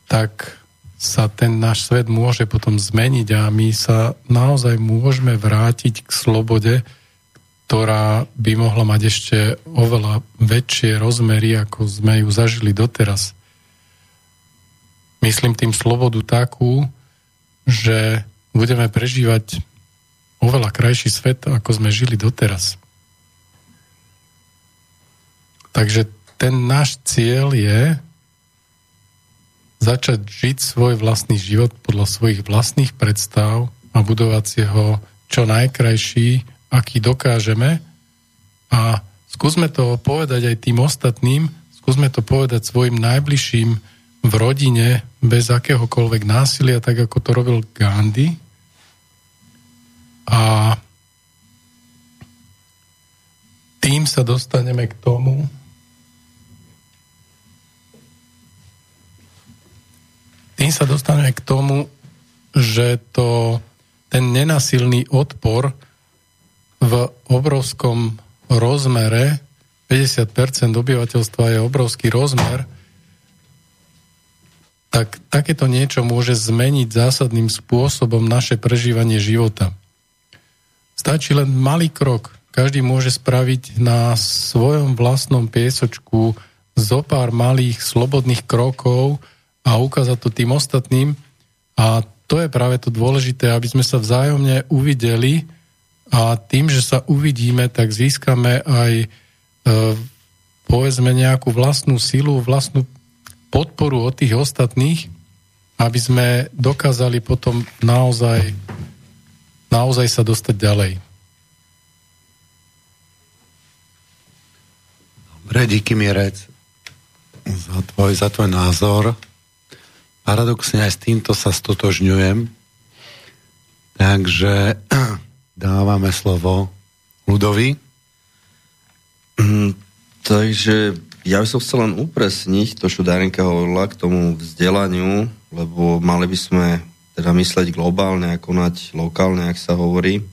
tak sa ten náš svet môže potom zmeniť a my sa naozaj môžeme vrátiť k slobode, ktorá by mohla mať ešte oveľa väčšie rozmery, ako sme ju zažili doteraz. Myslím tým slobodu takú, že budeme prežívať oveľa krajší svet, ako sme žili doteraz. Takže ten náš cieľ je začať žiť svoj vlastný život podľa svojich vlastných predstav a budovať si ho čo najkrajší, aký dokážeme. A skúsme to povedať aj tým ostatným, skúsme to povedať svojim najbližším v rodine bez akéhokoľvek násilia, tak ako to robil Gandhi, a tým sa dostaneme k tomu, tým sa dostaneme k tomu, že to, ten nenasilný odpor v obrovskom rozmere, 50% obyvateľstva je obrovský rozmer, tak takéto niečo môže zmeniť zásadným spôsobom naše prežívanie života. Stačí len malý krok. Každý môže spraviť na svojom vlastnom piesočku zo pár malých slobodných krokov a ukázať to tým ostatným. A to je práve to dôležité, aby sme sa vzájomne uvideli a tým, že sa uvidíme, tak získame aj e, povedzme nejakú vlastnú silu, vlastnú podporu od tých ostatných, aby sme dokázali potom naozaj naozaj sa dostať ďalej. Dobre, díky Mirec za tvoj, za tvoj názor. Paradoxne aj s týmto sa stotožňujem. Takže dávame slovo Ludovi. Mm, takže ja by som chcel len upresniť to, čo Darinka hovorila k tomu vzdelaniu, lebo mali by sme teda mysleť globálne a konať lokálne, ak sa hovorí,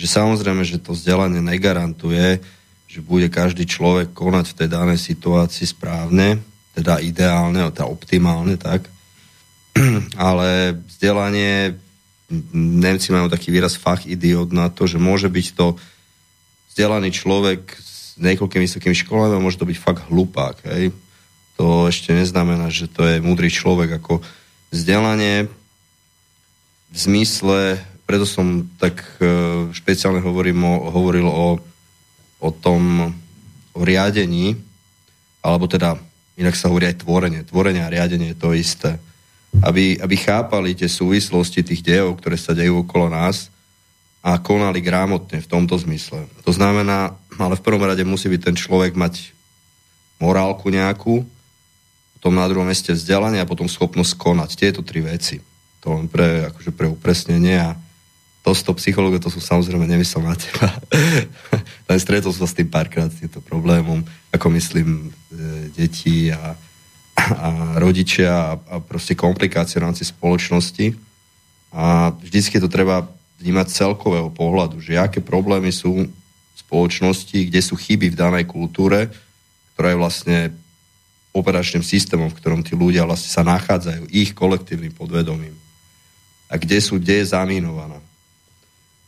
že samozrejme, že to vzdelanie negarantuje, že bude každý človek konať v tej danej situácii správne, teda ideálne, teda optimálne, tak. *clears throat* Ale vzdelanie, Nemci majú taký výraz fach idiot na to, že môže byť to vzdelaný človek s niekoľkými vysokými školami a môže to byť fakt hlupák. Hej. To ešte neznamená, že to je múdry človek. Ako vzdelanie v zmysle, preto som tak e, špeciálne hovorím o, hovoril o, o tom o riadení, alebo teda inak sa hovorí aj tvorenie. Tvorenie a riadenie je to isté. Aby, aby chápali tie súvislosti tých dejov, ktoré sa dejú okolo nás a konali grámotne v tomto zmysle. To znamená, ale v prvom rade musí byť ten človek mať morálku nejakú, potom na druhom meste vzdelanie a potom schopnosť konať. Tieto tri veci. To len pre, akože pre upresnenie a to z toho to som samozrejme nemyslel na teba. *laughs* Len stretol som sa s tým párkrát, týmto problémom, ako myslím, e, deti a, a rodičia a, a proste komplikácie v rámci spoločnosti. A vždycky to treba vnímať celkového pohľadu, že aké problémy sú v spoločnosti, kde sú chyby v danej kultúre, ktorá je vlastne operačným systémom, v ktorom tí ľudia vlastne sa nachádzajú, ich kolektívnym podvedomím. A kde sú, kde je zamínovaná.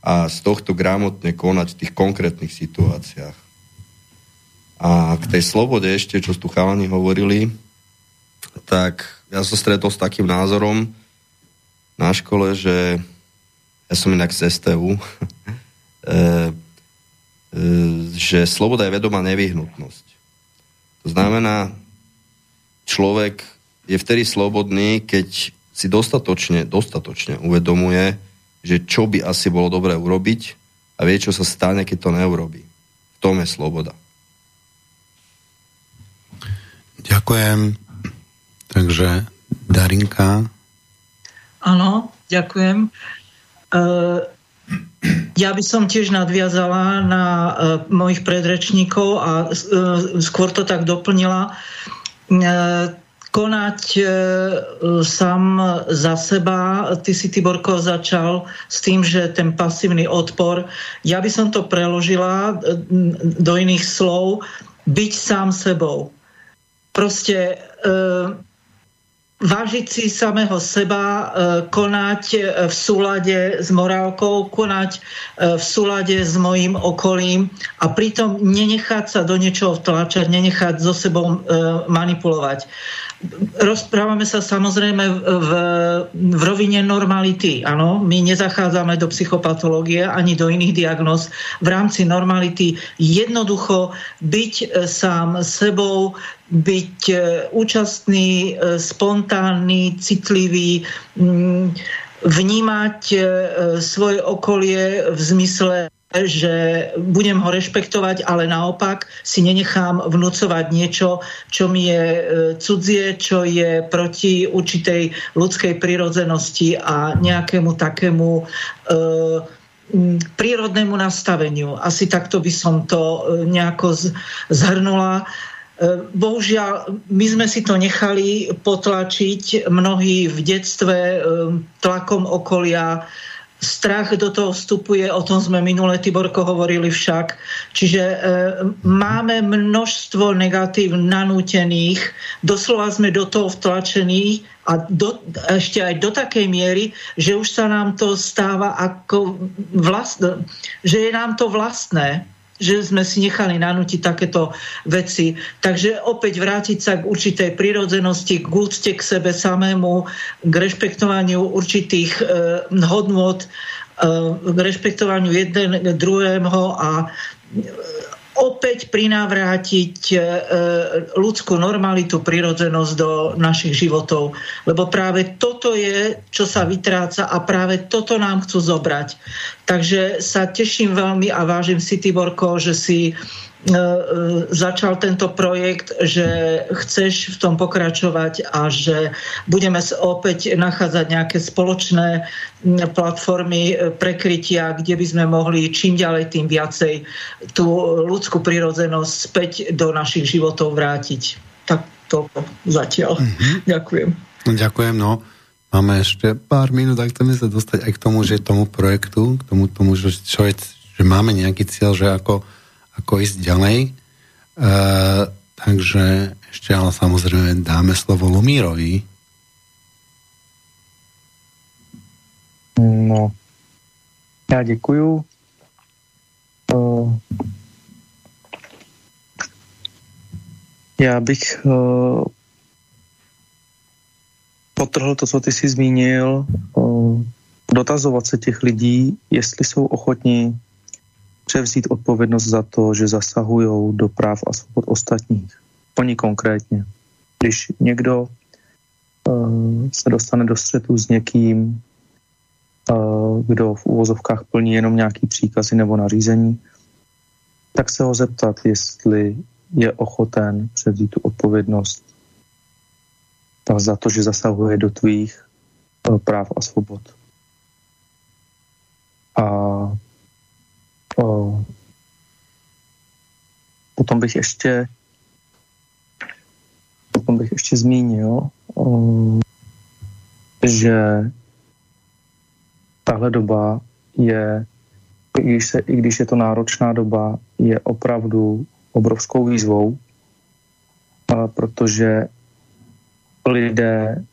A z tohto gramotne konať v tých konkrétnych situáciách. A k tej slobode ešte, čo tu chalani hovorili, tak ja som stretol s takým názorom na škole, že ja som inak z STU, *laughs* e, e, že sloboda je vedomá nevyhnutnosť. To znamená, človek je vtedy slobodný, keď si dostatočne, dostatočne uvedomuje, že čo by asi bolo dobré urobiť a vie, čo sa stane, keď to neurobí. V tom je sloboda. Ďakujem. Takže Darinka. Áno, ďakujem. Uh, ja by som tiež nadviazala na uh, mojich predrečníkov a uh, skôr to tak doplnila. Uh, konať e, sám za seba. Ty si, Tiborko, začal s tým, že ten pasívny odpor, ja by som to preložila e, do iných slov, byť sám sebou. Proste e, vážiť si samého seba, e, konať v súlade s morálkou, konať e, v súlade s mojim okolím a pritom nenechať sa do niečoho vtlačať, nenechať so sebou e, manipulovať rozprávame sa samozrejme v, v rovine normality. Áno, my nezachádzame do psychopatológie ani do iných diagnóz. V rámci normality jednoducho byť e, sám sebou, byť e, účastný, e, spontánny, citlivý, vnímať svoje okolie v zmysle že budem ho rešpektovať, ale naopak si nenechám vnúcovať niečo, čo mi je e, cudzie, čo je proti určitej ľudskej prirodzenosti a nejakému takému e, prírodnému nastaveniu. Asi takto by som to e, nejako zhrnula. Bohužiaľ, my sme si to nechali potlačiť mnohí v detstve tlakom okolia, strach do toho vstupuje, o tom sme minule Tiborko hovorili však. Čiže e, máme množstvo negatív nanútených, doslova sme do toho vtlačení a do, ešte aj do takej miery, že už sa nám to stáva ako vlastné, že je nám to vlastné že sme si nechali nanútiť takéto veci. Takže opäť vrátiť sa k určitej prirodzenosti, k úcte k sebe samému, k rešpektovaniu určitých e, hodnôt, e, k rešpektovaniu jeden druhého a opäť prinavrátiť e, ľudskú normalitu, prirodzenosť do našich životov. Lebo práve toto je, čo sa vytráca a práve toto nám chcú zobrať. Takže sa teším veľmi a vážim si, Tiborko, že si E, e, začal tento projekt, že chceš v tom pokračovať a že budeme opäť nachádzať nejaké spoločné platformy e, prekrytia, kde by sme mohli čím ďalej tým viacej tú ľudskú prirodzenosť späť do našich životov vrátiť. Tak toľko zatiaľ. Mm-hmm. Ďakujem. No, ďakujem, no. Máme ešte pár minút a chceme sa dostať aj k tomu, že tomu projektu, k tomu, tomu že, čo je, že máme nejaký cieľ, že ako ako ísť ďalej. E, takže ešte ale samozrejme dáme slovo Lumírovi. No, já děkuju. Uh, já bych uh, potrhl to, co ty jsi zmínil, uh, dotazovat se těch lidí, jestli jsou ochotní převzít odpovědnost za to, že zasahují do práv a svobod ostatních. Oni konkrétně. Když někdo uh, se dostane do střetu s někým, uh, kdo v úvozovkách plní jenom nějaký příkazy nebo nařízení, tak se ho zeptat, jestli je ochoten převzít tu odpovědnost za to, že zasahuje do tvých uh, práv a svobod. A potom bych ještě potom bych ještě zmínil, o, že tahle doba je, i když, se, i když je to náročná doba, je opravdu obrovskou výzvou protože lidé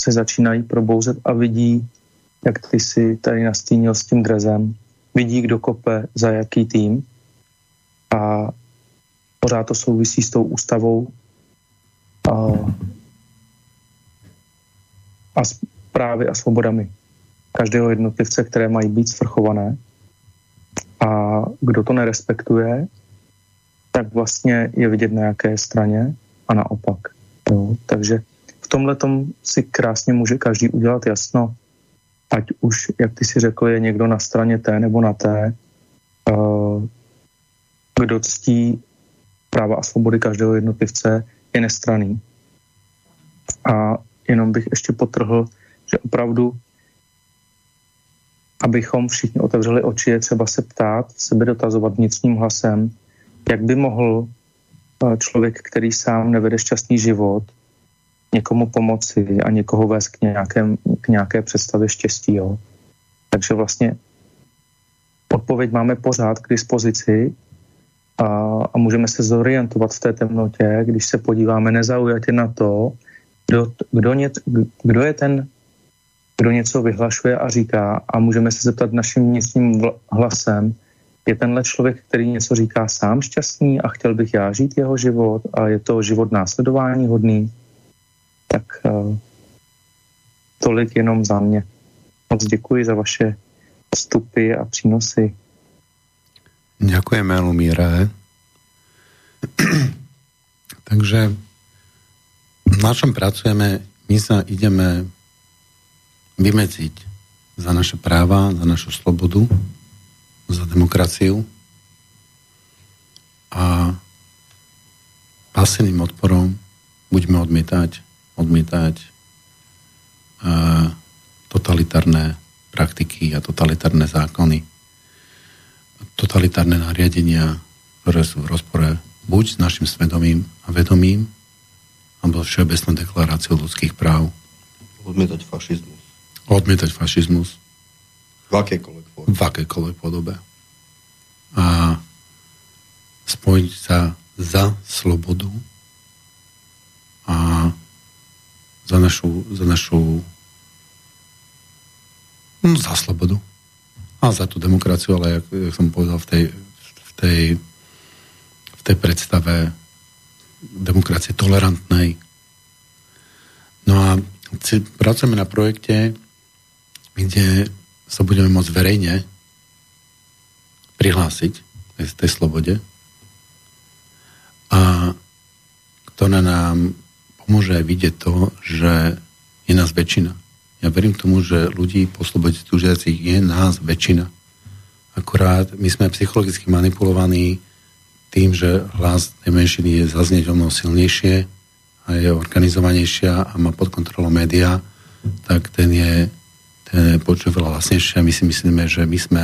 se začínají probouzet a vidí, jak ty si tady nastínil s tím drezem, vidí, kdo kope za jaký tým a pořád to souvisí s tou ústavou a, a s právy a svobodami každého jednotlivce, které mají být svrchované. A kdo to nerespektuje, tak vlastně je vidět na jaké straně a naopak. Jo. Takže v tomhle si krásně může každý udělat jasno, ať už, jak ty si řekl, je někdo na straně té nebo na té, eh, kdo ctí práva a svobody každého jednotlivce, je nestraný. A jenom bych ještě potrhl, že opravdu, abychom všichni otevřeli oči, je třeba se ptát, sebe dotazovat vnitřním hlasem, jak by mohl eh, člověk, který sám nevede šťastný život, někomu pomoci a někoho vést k, nějakém, k nějaké představě štěstí. Jo. Takže vlastně odpověď máme pořád k dispozici a, a můžeme se zorientovat v té temnotě, když se podíváme nezaujatě na to, kdo, kdo, ně, kdo je ten, kdo něco vyhlašuje a říká a můžeme se zeptat naším vnitřním hlasem, je tenhle člověk, který něco říká sám šťastný a chtěl bych já žít jeho život a je to život následování hodný, tak uh, tolik jenom za mě. Moc děkuji za vaše vstupy a přínosy. Ďakujeme, Lumíre. *clears throat* Takže na čom pracujeme, my sa ideme vymedziť za naše práva, za našu slobodu, za demokraciu a pasívnym odporom budeme odmietať, odmietať totalitárne praktiky a totalitárne zákony, totalitárne nariadenia, ktoré sú v rozpore buď s našim svedomím a vedomím, alebo Všeobecnou deklaráciou ľudských práv. Odmietať fašizmus. Odmietať fašizmus. V akékoľvek forme. V akékoľvek podobe. A spojiť sa za slobodu a za našu, za našu no, za slobodu a za tú demokraciu, ale jak, jak som povedal v tej, v tej, v tej predstave demokracie tolerantnej. No a pracujeme na projekte, kde sa budeme môcť verejne prihlásiť z tej slobode a ktorá nám pomôže aj vidieť to, že je nás väčšina. Ja verím tomu, že ľudí po slobode túžiacich je nás väčšina. Akurát my sme psychologicky manipulovaní tým, že hlas tej menšiny je zaznieť o mnoho silnejšie a je organizovanejšia a má pod kontrolou média, tak ten je ten počuť veľa hlasnejšie a my si myslíme, že my sme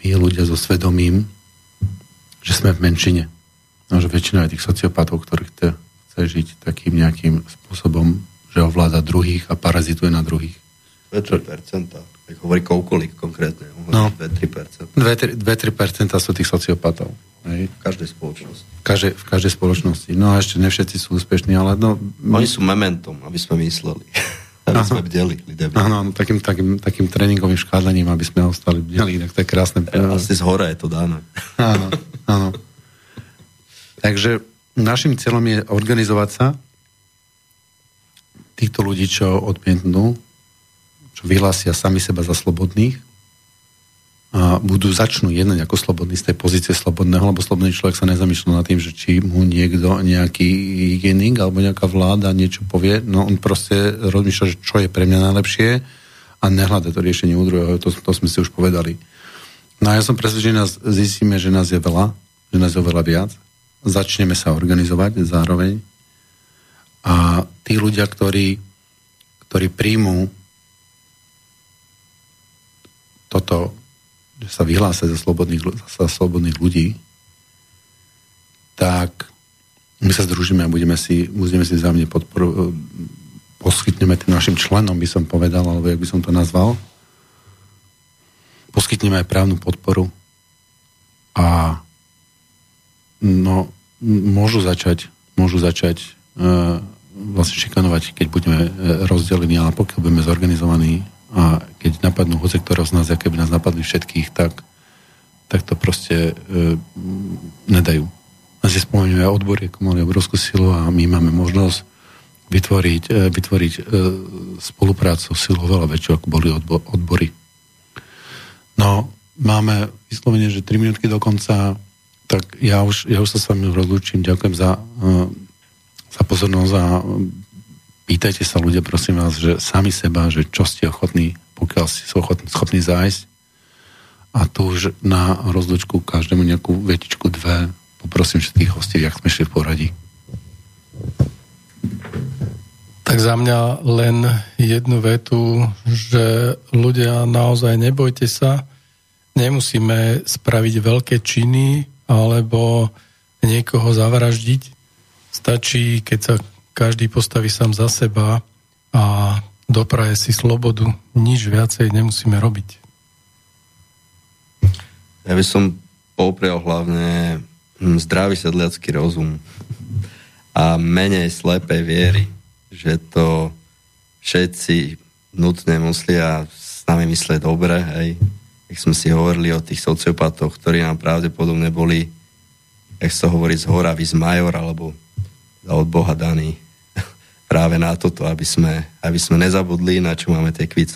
my ľudia so svedomím, že sme v menšine. No, že väčšina je tých sociopatov, ktorí chce, chce žiť takým nejakým spôsobom, že ovláda druhých a parazituje na druhých. 2-3%. Tak hovorí Koukolík konkrétne. No, 2-3%. 2-3% sú tých sociopatov. Hej. V každej spoločnosti. V každej, v každej spoločnosti. No a ešte ne všetci sú úspešní, ale no... Oni sú mementom, aby sme mysleli. *laughs* aby sme bdeli. Áno, áno, takým, takým, takým tréningovým škádaním, aby sme ostali bdeli, tak to je krásne. Asi z hora je to dané. Áno, áno. *laughs* Takže našim cieľom je organizovať sa týchto ľudí, čo odmietnú, čo vyhlásia sami seba za slobodných, a budú začnú jednať ako slobodný z tej pozície slobodného, lebo slobodný človek sa nezamýšľa nad tým, že či mu niekto, nejaký hygienik alebo nejaká vláda niečo povie, no on proste rozmýšľa, že čo je pre mňa najlepšie a nehľada to riešenie u druhého, to, to sme si už povedali. No a ja som presvedčený, že nás zistíme, že nás je veľa, že nás je oveľa viac, začneme sa organizovať zároveň. A tí ľudia, ktorí, ktorí príjmú toto že sa vyhlásia za slobodných, za slobodných ľudí, tak my sa združíme a budeme si, budeme si vzájomne podporu, poskytneme tým našim členom, by som povedal, alebo jak by som to nazval, poskytneme aj právnu podporu a no, môžu začať, môžu začať uh, vlastne šikanovať, keď budeme uh, rozdelení, ale pokiaľ budeme zorganizovaní a keď napadnú hoce ktorého z nás, aké by nás napadli všetkých, tak, tak to proste uh, nedajú. A si spomenuje odbory, ako mali obrovskú silu a my máme možnosť vytvoriť, vytvoriť spoluprácu silu veľa väčšiu, ako boli odbory. No, máme vyslovene, že 3 minútky do konca tak ja už, ja už sa s vami rozlúčim. Ďakujem za, uh, za pozornosť a pýtajte sa ľudia, prosím vás, že sami seba, že čo ste ochotní, pokiaľ ste ochotní, schopní zájsť. A tu už na rozlučku každému nejakú vetičku, dve. Poprosím všetkých hostí, jak sme šli v poradí. Tak za mňa len jednu vetu, že ľudia naozaj nebojte sa, nemusíme spraviť veľké činy, alebo niekoho zavraždiť. Stačí, keď sa každý postaví sám za seba a dopraje si slobodu. Nič viacej nemusíme robiť. Ja by som poprial hlavne hm, zdravý sedliacký rozum a menej slepej viery, že to všetci nutne musia s nami mysleť dobre, hej, jak sme si hovorili o tých sociopatoch, ktorí nám pravdepodobne boli, jak sa hovorí, z hora vys major, alebo od Boha daný *laughs* práve na toto, aby sme, aby sme nezabudli, na čo máme tie kvic.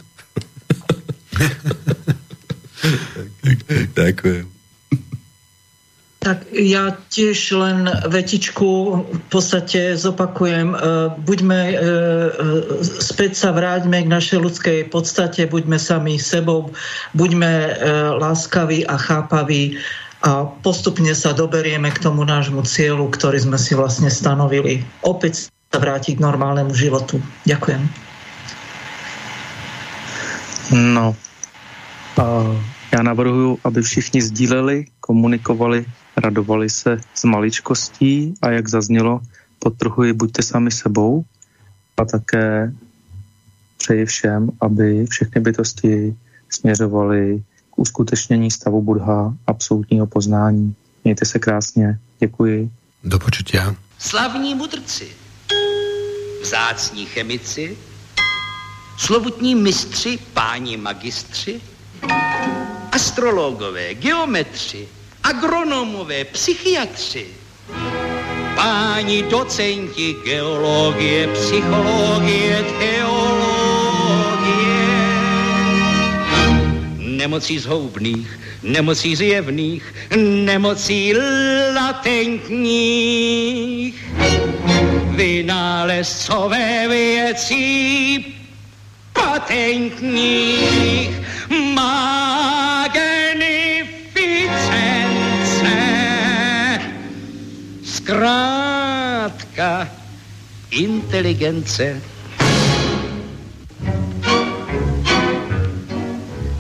*laughs* Ďakujem. Tak ja tiež len vetičku v podstate zopakujem. E, buďme e, e, späť sa vráťme k našej ľudskej podstate, buďme sami sebou, buďme láskaví a chápaví a postupne sa doberieme k tomu nášmu cieľu, ktorý sme si vlastne stanovili. Opäť sa vrátiť k normálnemu životu. Ďakujem. No, já navrhuju, aby všichni sdíleli, komunikovali radovali se z maličkostí a jak zaznělo, potrhuji buďte sami sebou a také přeji všem, aby všechny bytosti směřovaly k uskutečnění stavu Budha absolutního poznání. Mějte se krásně. Děkuji. Do počutia. Slavní mudrci, vzácní chemici, slovutní mistři, páni magistři, astrologové, geometři, agronomové, psychiatři, páni docenti geologie, psychologie, teologie, nemocí zhoubných, nemocí zjevných, nemocí latentních, vynálezcové věcí patentních, magnificent. Zkrátka inteligence.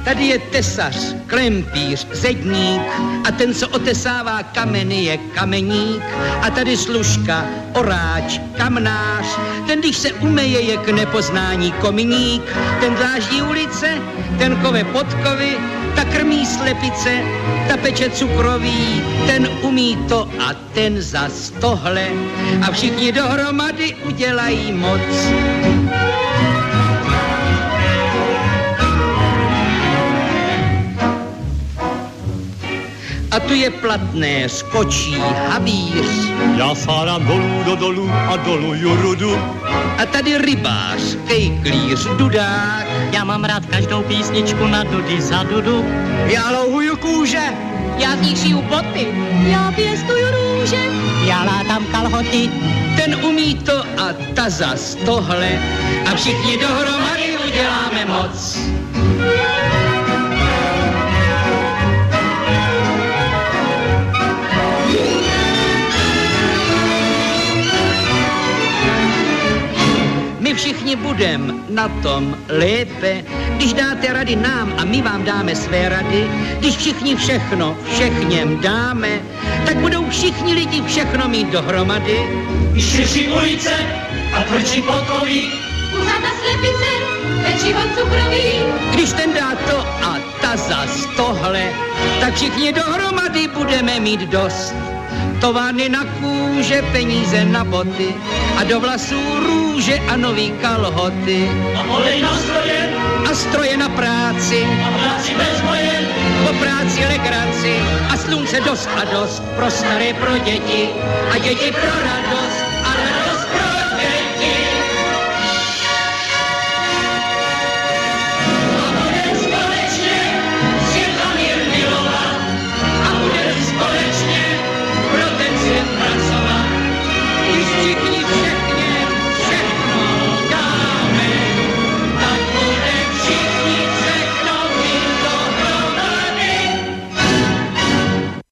Tady je tesař, klempíř, zedník a ten, co otesává kameny, je kameník. A tady služka, oráč, kamnář, ten, když se umeje, je k nepoznání kominík. Ten dláždí ulice, ten kove podkovy, ta krmí slepice, ta peče cukroví, ten umí to a ten za tohle a všichni dohromady udělají moc. A tu je platné, skočí havíř. Já sádám dolů do dolů a dolů jurudu. A tady rybář, kejklíř, dudák. Já mám rád každou písničku na dudy za dudu. Já louhuju kůže. Já z nich šiju boty. Já pěstuju růže. Já látám kalhoty. Ten umí to a ta zas tohle. A všichni dohromady uděláme moc. Všichni budem na tom lépe, když dáte rady nám a my vám dáme své rady, když všichni všechno všechněm dáme, tak budou všichni lidi všechno mít dohromady. Širší ulice a tvrdší podkoví, kuřata slepice, pečivo cukroví. Když ten dá to a ta zas tohle, tak všichni dohromady budeme mít dost. Továrny na kůže, peníze na boty a do vlasů růže a nový kalhoty. A polej na stroje, A stroje na práci, a práci bez boje, po práci legraci a slunce dost a dost pro staré, pro děti. A děti pro radost.